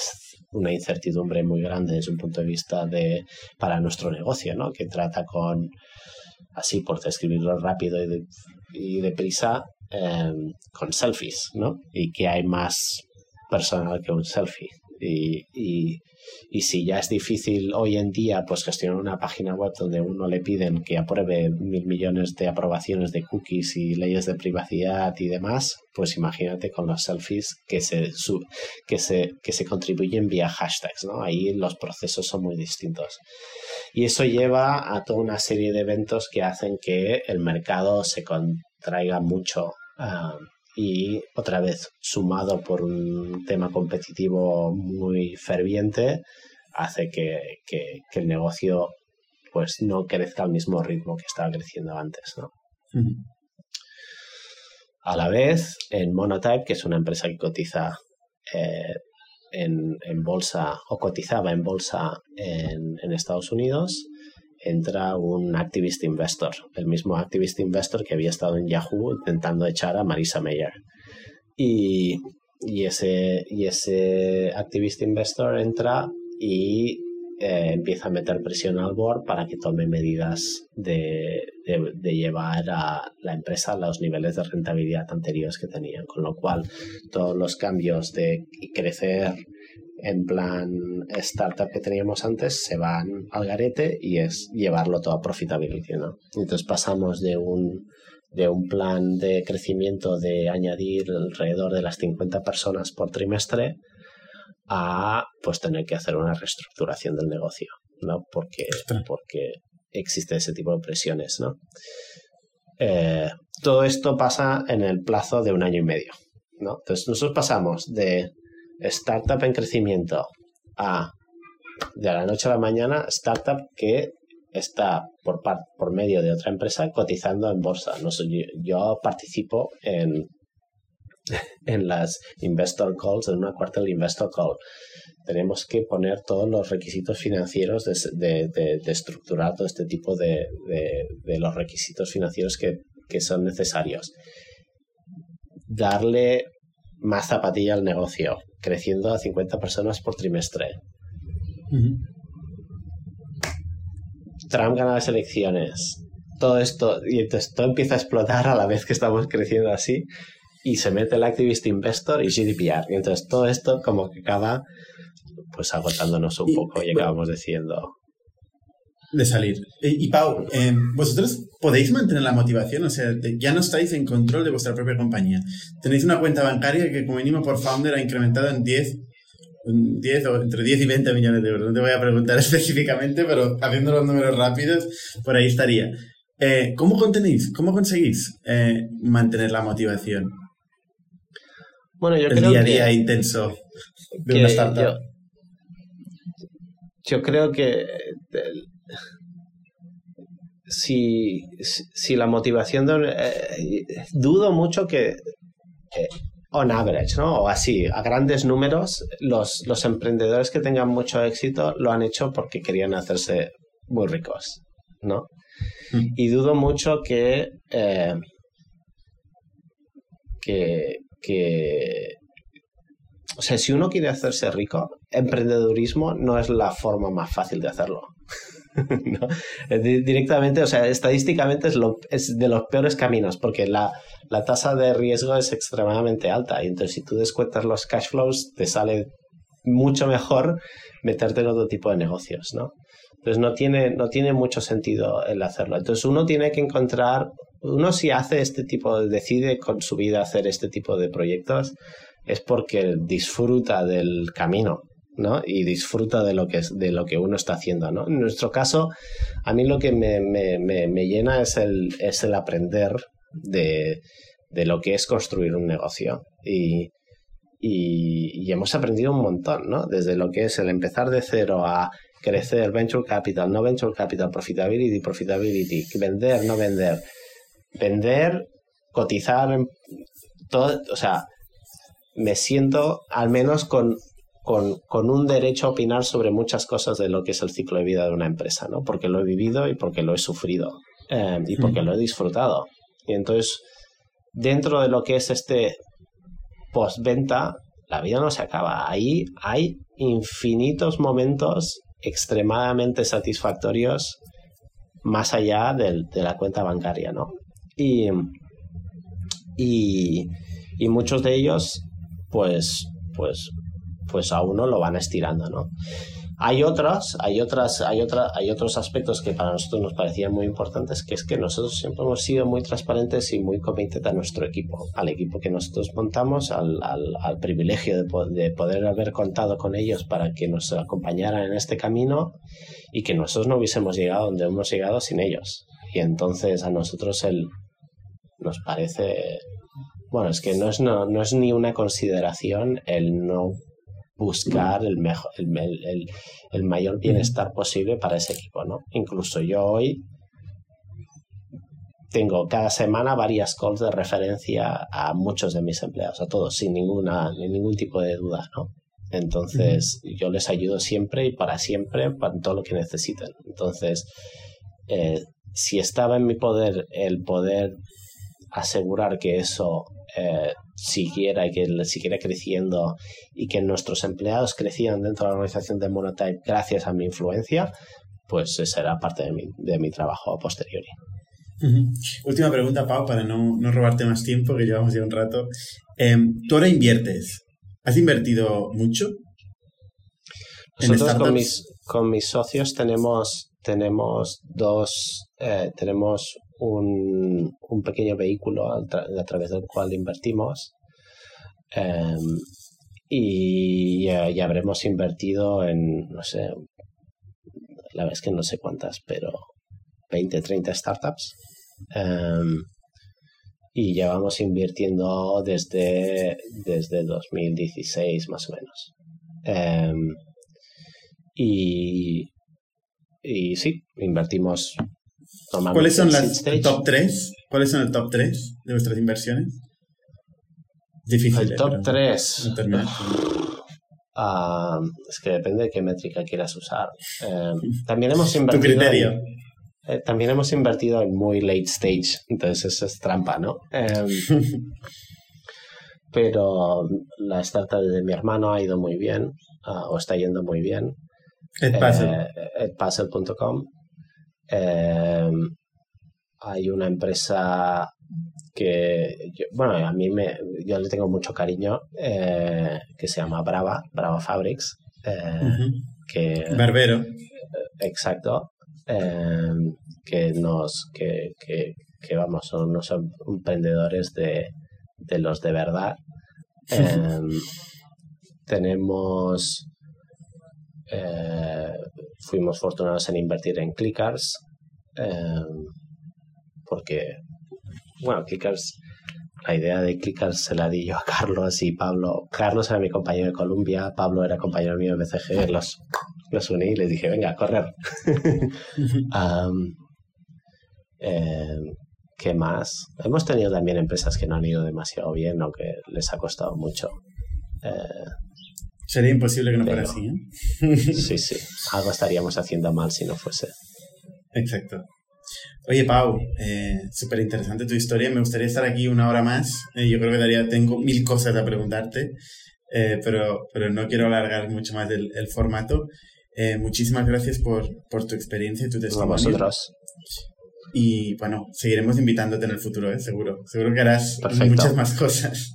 una, incertidumbre muy grande desde un punto de vista de para nuestro negocio, ¿no? que trata con, así por describirlo rápido y, de, y deprisa, em, con selfies, ¿no? y que hay más personal que un selfie. Y, y, y, si ya es difícil hoy en día pues gestionar una página web donde uno le piden que apruebe mil millones de aprobaciones de cookies y leyes de privacidad y demás, pues imagínate con los selfies que se, que se, que se contribuyen vía hashtags, ¿no? Ahí los procesos son muy distintos. Y eso lleva a toda una serie de eventos que hacen que el mercado se contraiga mucho. Ah, y otra vez sumado por un tema competitivo muy ferviente hace que, el negocio pues no crezca al mismo ritmo que estaba creciendo antes ¿no? a la vez en Monotype que es una empresa que cotiza eh, en, en, bolsa o cotizaba en bolsa en, en Estados Unidos entra un activist investor, el mismo activist investor que había estado en Yahoo intentando echar a Marisa Mayer. Y, ese, y ese activist investor entra y eh, empieza a meter presión al board para que tome medidas de, de, llevar a la empresa a los niveles de rentabilidad anteriores que tenían. Con lo cual, todos los cambios de crecer en plan startup que teníamos antes se van al garete y es llevarlo todo a profitability, ¿no? Entonces pasamos de un, de un plan de crecimiento de añadir alrededor de las 50 personas por trimestre a pues tener que hacer una reestructuración del negocio, ¿no? Porque, porque existe ese tipo de presiones, ¿no? Eh, todo esto pasa en el plazo de un año y medio, ¿no? Entonces nosotros pasamos de startup en crecimiento a de la noche a la mañana startup que está por, por medio de otra empresa cotizando en bolsa. No yo, participo en, en las investor calls, en una cuarta del investor call. Tenemos que poner todos los requisitos financieros de, de, estructurar todo este tipo de, de los requisitos financieros que, que son necesarios. Darle más zapatilla al negocio, creciendo a 50 personas por trimestre. Trump gana las elecciones. Todo esto, y entonces todo empieza a explotar a la vez que estamos creciendo así, y se mete el activist investor y GDPR. Y entonces todo esto como que acaba pues agotándonos un poco y acabamos diciendo,
de salir. Y, Pau, eh, vosotros podéis mantener la motivación, o sea, ya no estáis en control de vuestra propia compañía. Tenéis una cuenta bancaria que como mínimo por founder ha incrementado en 10, 10 o entre 10 y 20 millones de euros. No te voy a preguntar específicamente, pero haciendo los números rápidos, por ahí estaría. Eh, ¿Cómo contenéis, cómo conseguís eh, mantener la motivación?
Bueno, yo
El día a día intenso de una startup.
yo creo que si, si la motivación eh, dudo mucho que eh, on average, ¿no? O así, a grandes números, los, los emprendedores que tengan mucho éxito lo han hecho porque querían hacerse muy ricos, ¿no? Mm. Y dudo mucho que, eh, que, que, o sea, si uno quiere hacerse rico, emprendedurismo no es la forma más fácil de hacerlo. ¿no? Directamente, o sea, estadísticamente es, lo, es de los peores caminos porque la, la, tasa de riesgo es extremadamente alta y entonces si tú descuentas los cash flows te sale mucho mejor meterte en otro tipo de negocios, ¿no? Entonces no tiene, no tiene mucho sentido el hacerlo. Entonces uno tiene que encontrar, uno si hace este tipo, decide con su vida hacer este tipo de proyectos, es porque disfruta del camino. ¿No? y disfruta de lo que es de lo que uno está haciendo ¿no? en nuestro caso a mí lo que me, me, me, llena es el, es el aprender de, de, lo que es construir un negocio y, y, hemos aprendido un montón ¿no? desde lo que es el empezar de cero a crecer, venture capital, no venture capital, profitability, profitability, vender, no vender, vender, cotizar, todo, o sea, me siento al menos con, con, con, un derecho a opinar sobre muchas cosas de lo que es el ciclo de vida de una empresa, ¿no? Porque lo he vivido y porque lo he sufrido eh, y porque lo he disfrutado. Y entonces, dentro de lo que es este postventa, la vida no se acaba. Ahí hay infinitos momentos extremadamente satisfactorios más allá de la cuenta bancaria, ¿no? Y, y, y, muchos de ellos, pues, pues, pues a uno lo van estirando, ¿no? Hay otras, hay otras, hay otra, hay otros aspectos que para nosotros nos parecían muy importantes, que es que nosotros siempre hemos sido muy transparentes y muy committed a nuestro equipo, al equipo que nosotros montamos, al, al, privilegio de, de, poder haber contado con ellos para que nos acompañaran en este camino y que nosotros no hubiésemos llegado donde hemos llegado sin ellos. Y entonces a nosotros el, nos parece, bueno, es que no es, no, no es ni una consideración el no buscar el, mejor, el, el, mayor bienestar posible para ese equipo, ¿no? Incluso yo hoy tengo cada semana varias calls de referencia a muchos de mis empleados, a todos, sin ninguna, ningún tipo de duda, ¿no? Entonces, yo les ayudo siempre y para siempre, para todo lo que necesiten. Entonces, eh, si estaba en mi poder el poder asegurar que eso eh, siguiera y que siguiera creciendo y que nuestros empleados crecieran dentro de la organización de Monotype gracias a mi influencia, pues esa era parte de mi, de mi trabajo posterior.
Última pregunta, Pau, para no, no, robarte más tiempo, que llevamos ya un rato. Em, tú ahora inviertes. ¿Has invertido mucho?
Nosotros con mis, con mis socios tenemos, tenemos dos, eh, tenemos un, un pequeño vehículo a, través del cual invertimos em, y ya, habremos invertido en, no sé, la es que no sé cuántas, pero 20, 30 startups. Em, y llevamos invirtiendo desde, desde 2016 más o menos. Em, y, y sí, invertimos
¿Cuáles son las top 3? ¿Cuáles son el top 3 de vuestras inversiones?
Difícil. El top 3. Ah, es que depende de qué métrica quieras usar. Eh, también hemos invertido.
Tu criterio.
Eh, también hemos invertido en muy late stage, entonces eso es trampa, ¿no? Em, pero la startup de mi hermano ha ido muy bien, ah, o está yendo muy bien.
Edpuzzle.
Edpuzzle.com. Em, hay una empresa que, bueno, a mí me, yo le tengo mucho cariño, eh, que se llama Brava, Brava Fabrics. Eh, que,
Barbero.
Exacto. Em, que nos, que, que, que, vamos, son unos emprendedores de, de los de verdad. Em, tenemos eh, fuimos fortunados en invertir en Clickers, eh, porque, bueno, Clickers, la idea de Clickers se la di yo a Carlos y Pablo. Carlos era mi compañero de Columbia, Pablo era compañero mío de BCG, los, los uní y les dije, venga, a correr. Eh, ¿Qué más? Hemos tenido también empresas que no han ido demasiado bien o que les ha costado mucho.
Sería imposible que no fuera así.
¿eh? sí, sí. Algo estaríamos haciendo mal si no fuese.
Exacto. Oye, Pau, eh, súper interesante tu historia. Me gustaría estar aquí una hora más. Eh, yo creo que daría, tengo mil cosas a preguntarte, eh, pero, pero no quiero alargar mucho más el, el formato. muchísimas gracias por, por, tu experiencia y tu testimonio.
A vosotros.
Y bueno, seguiremos invitándote en el futuro, seguro. Seguro que harás muchas más cosas.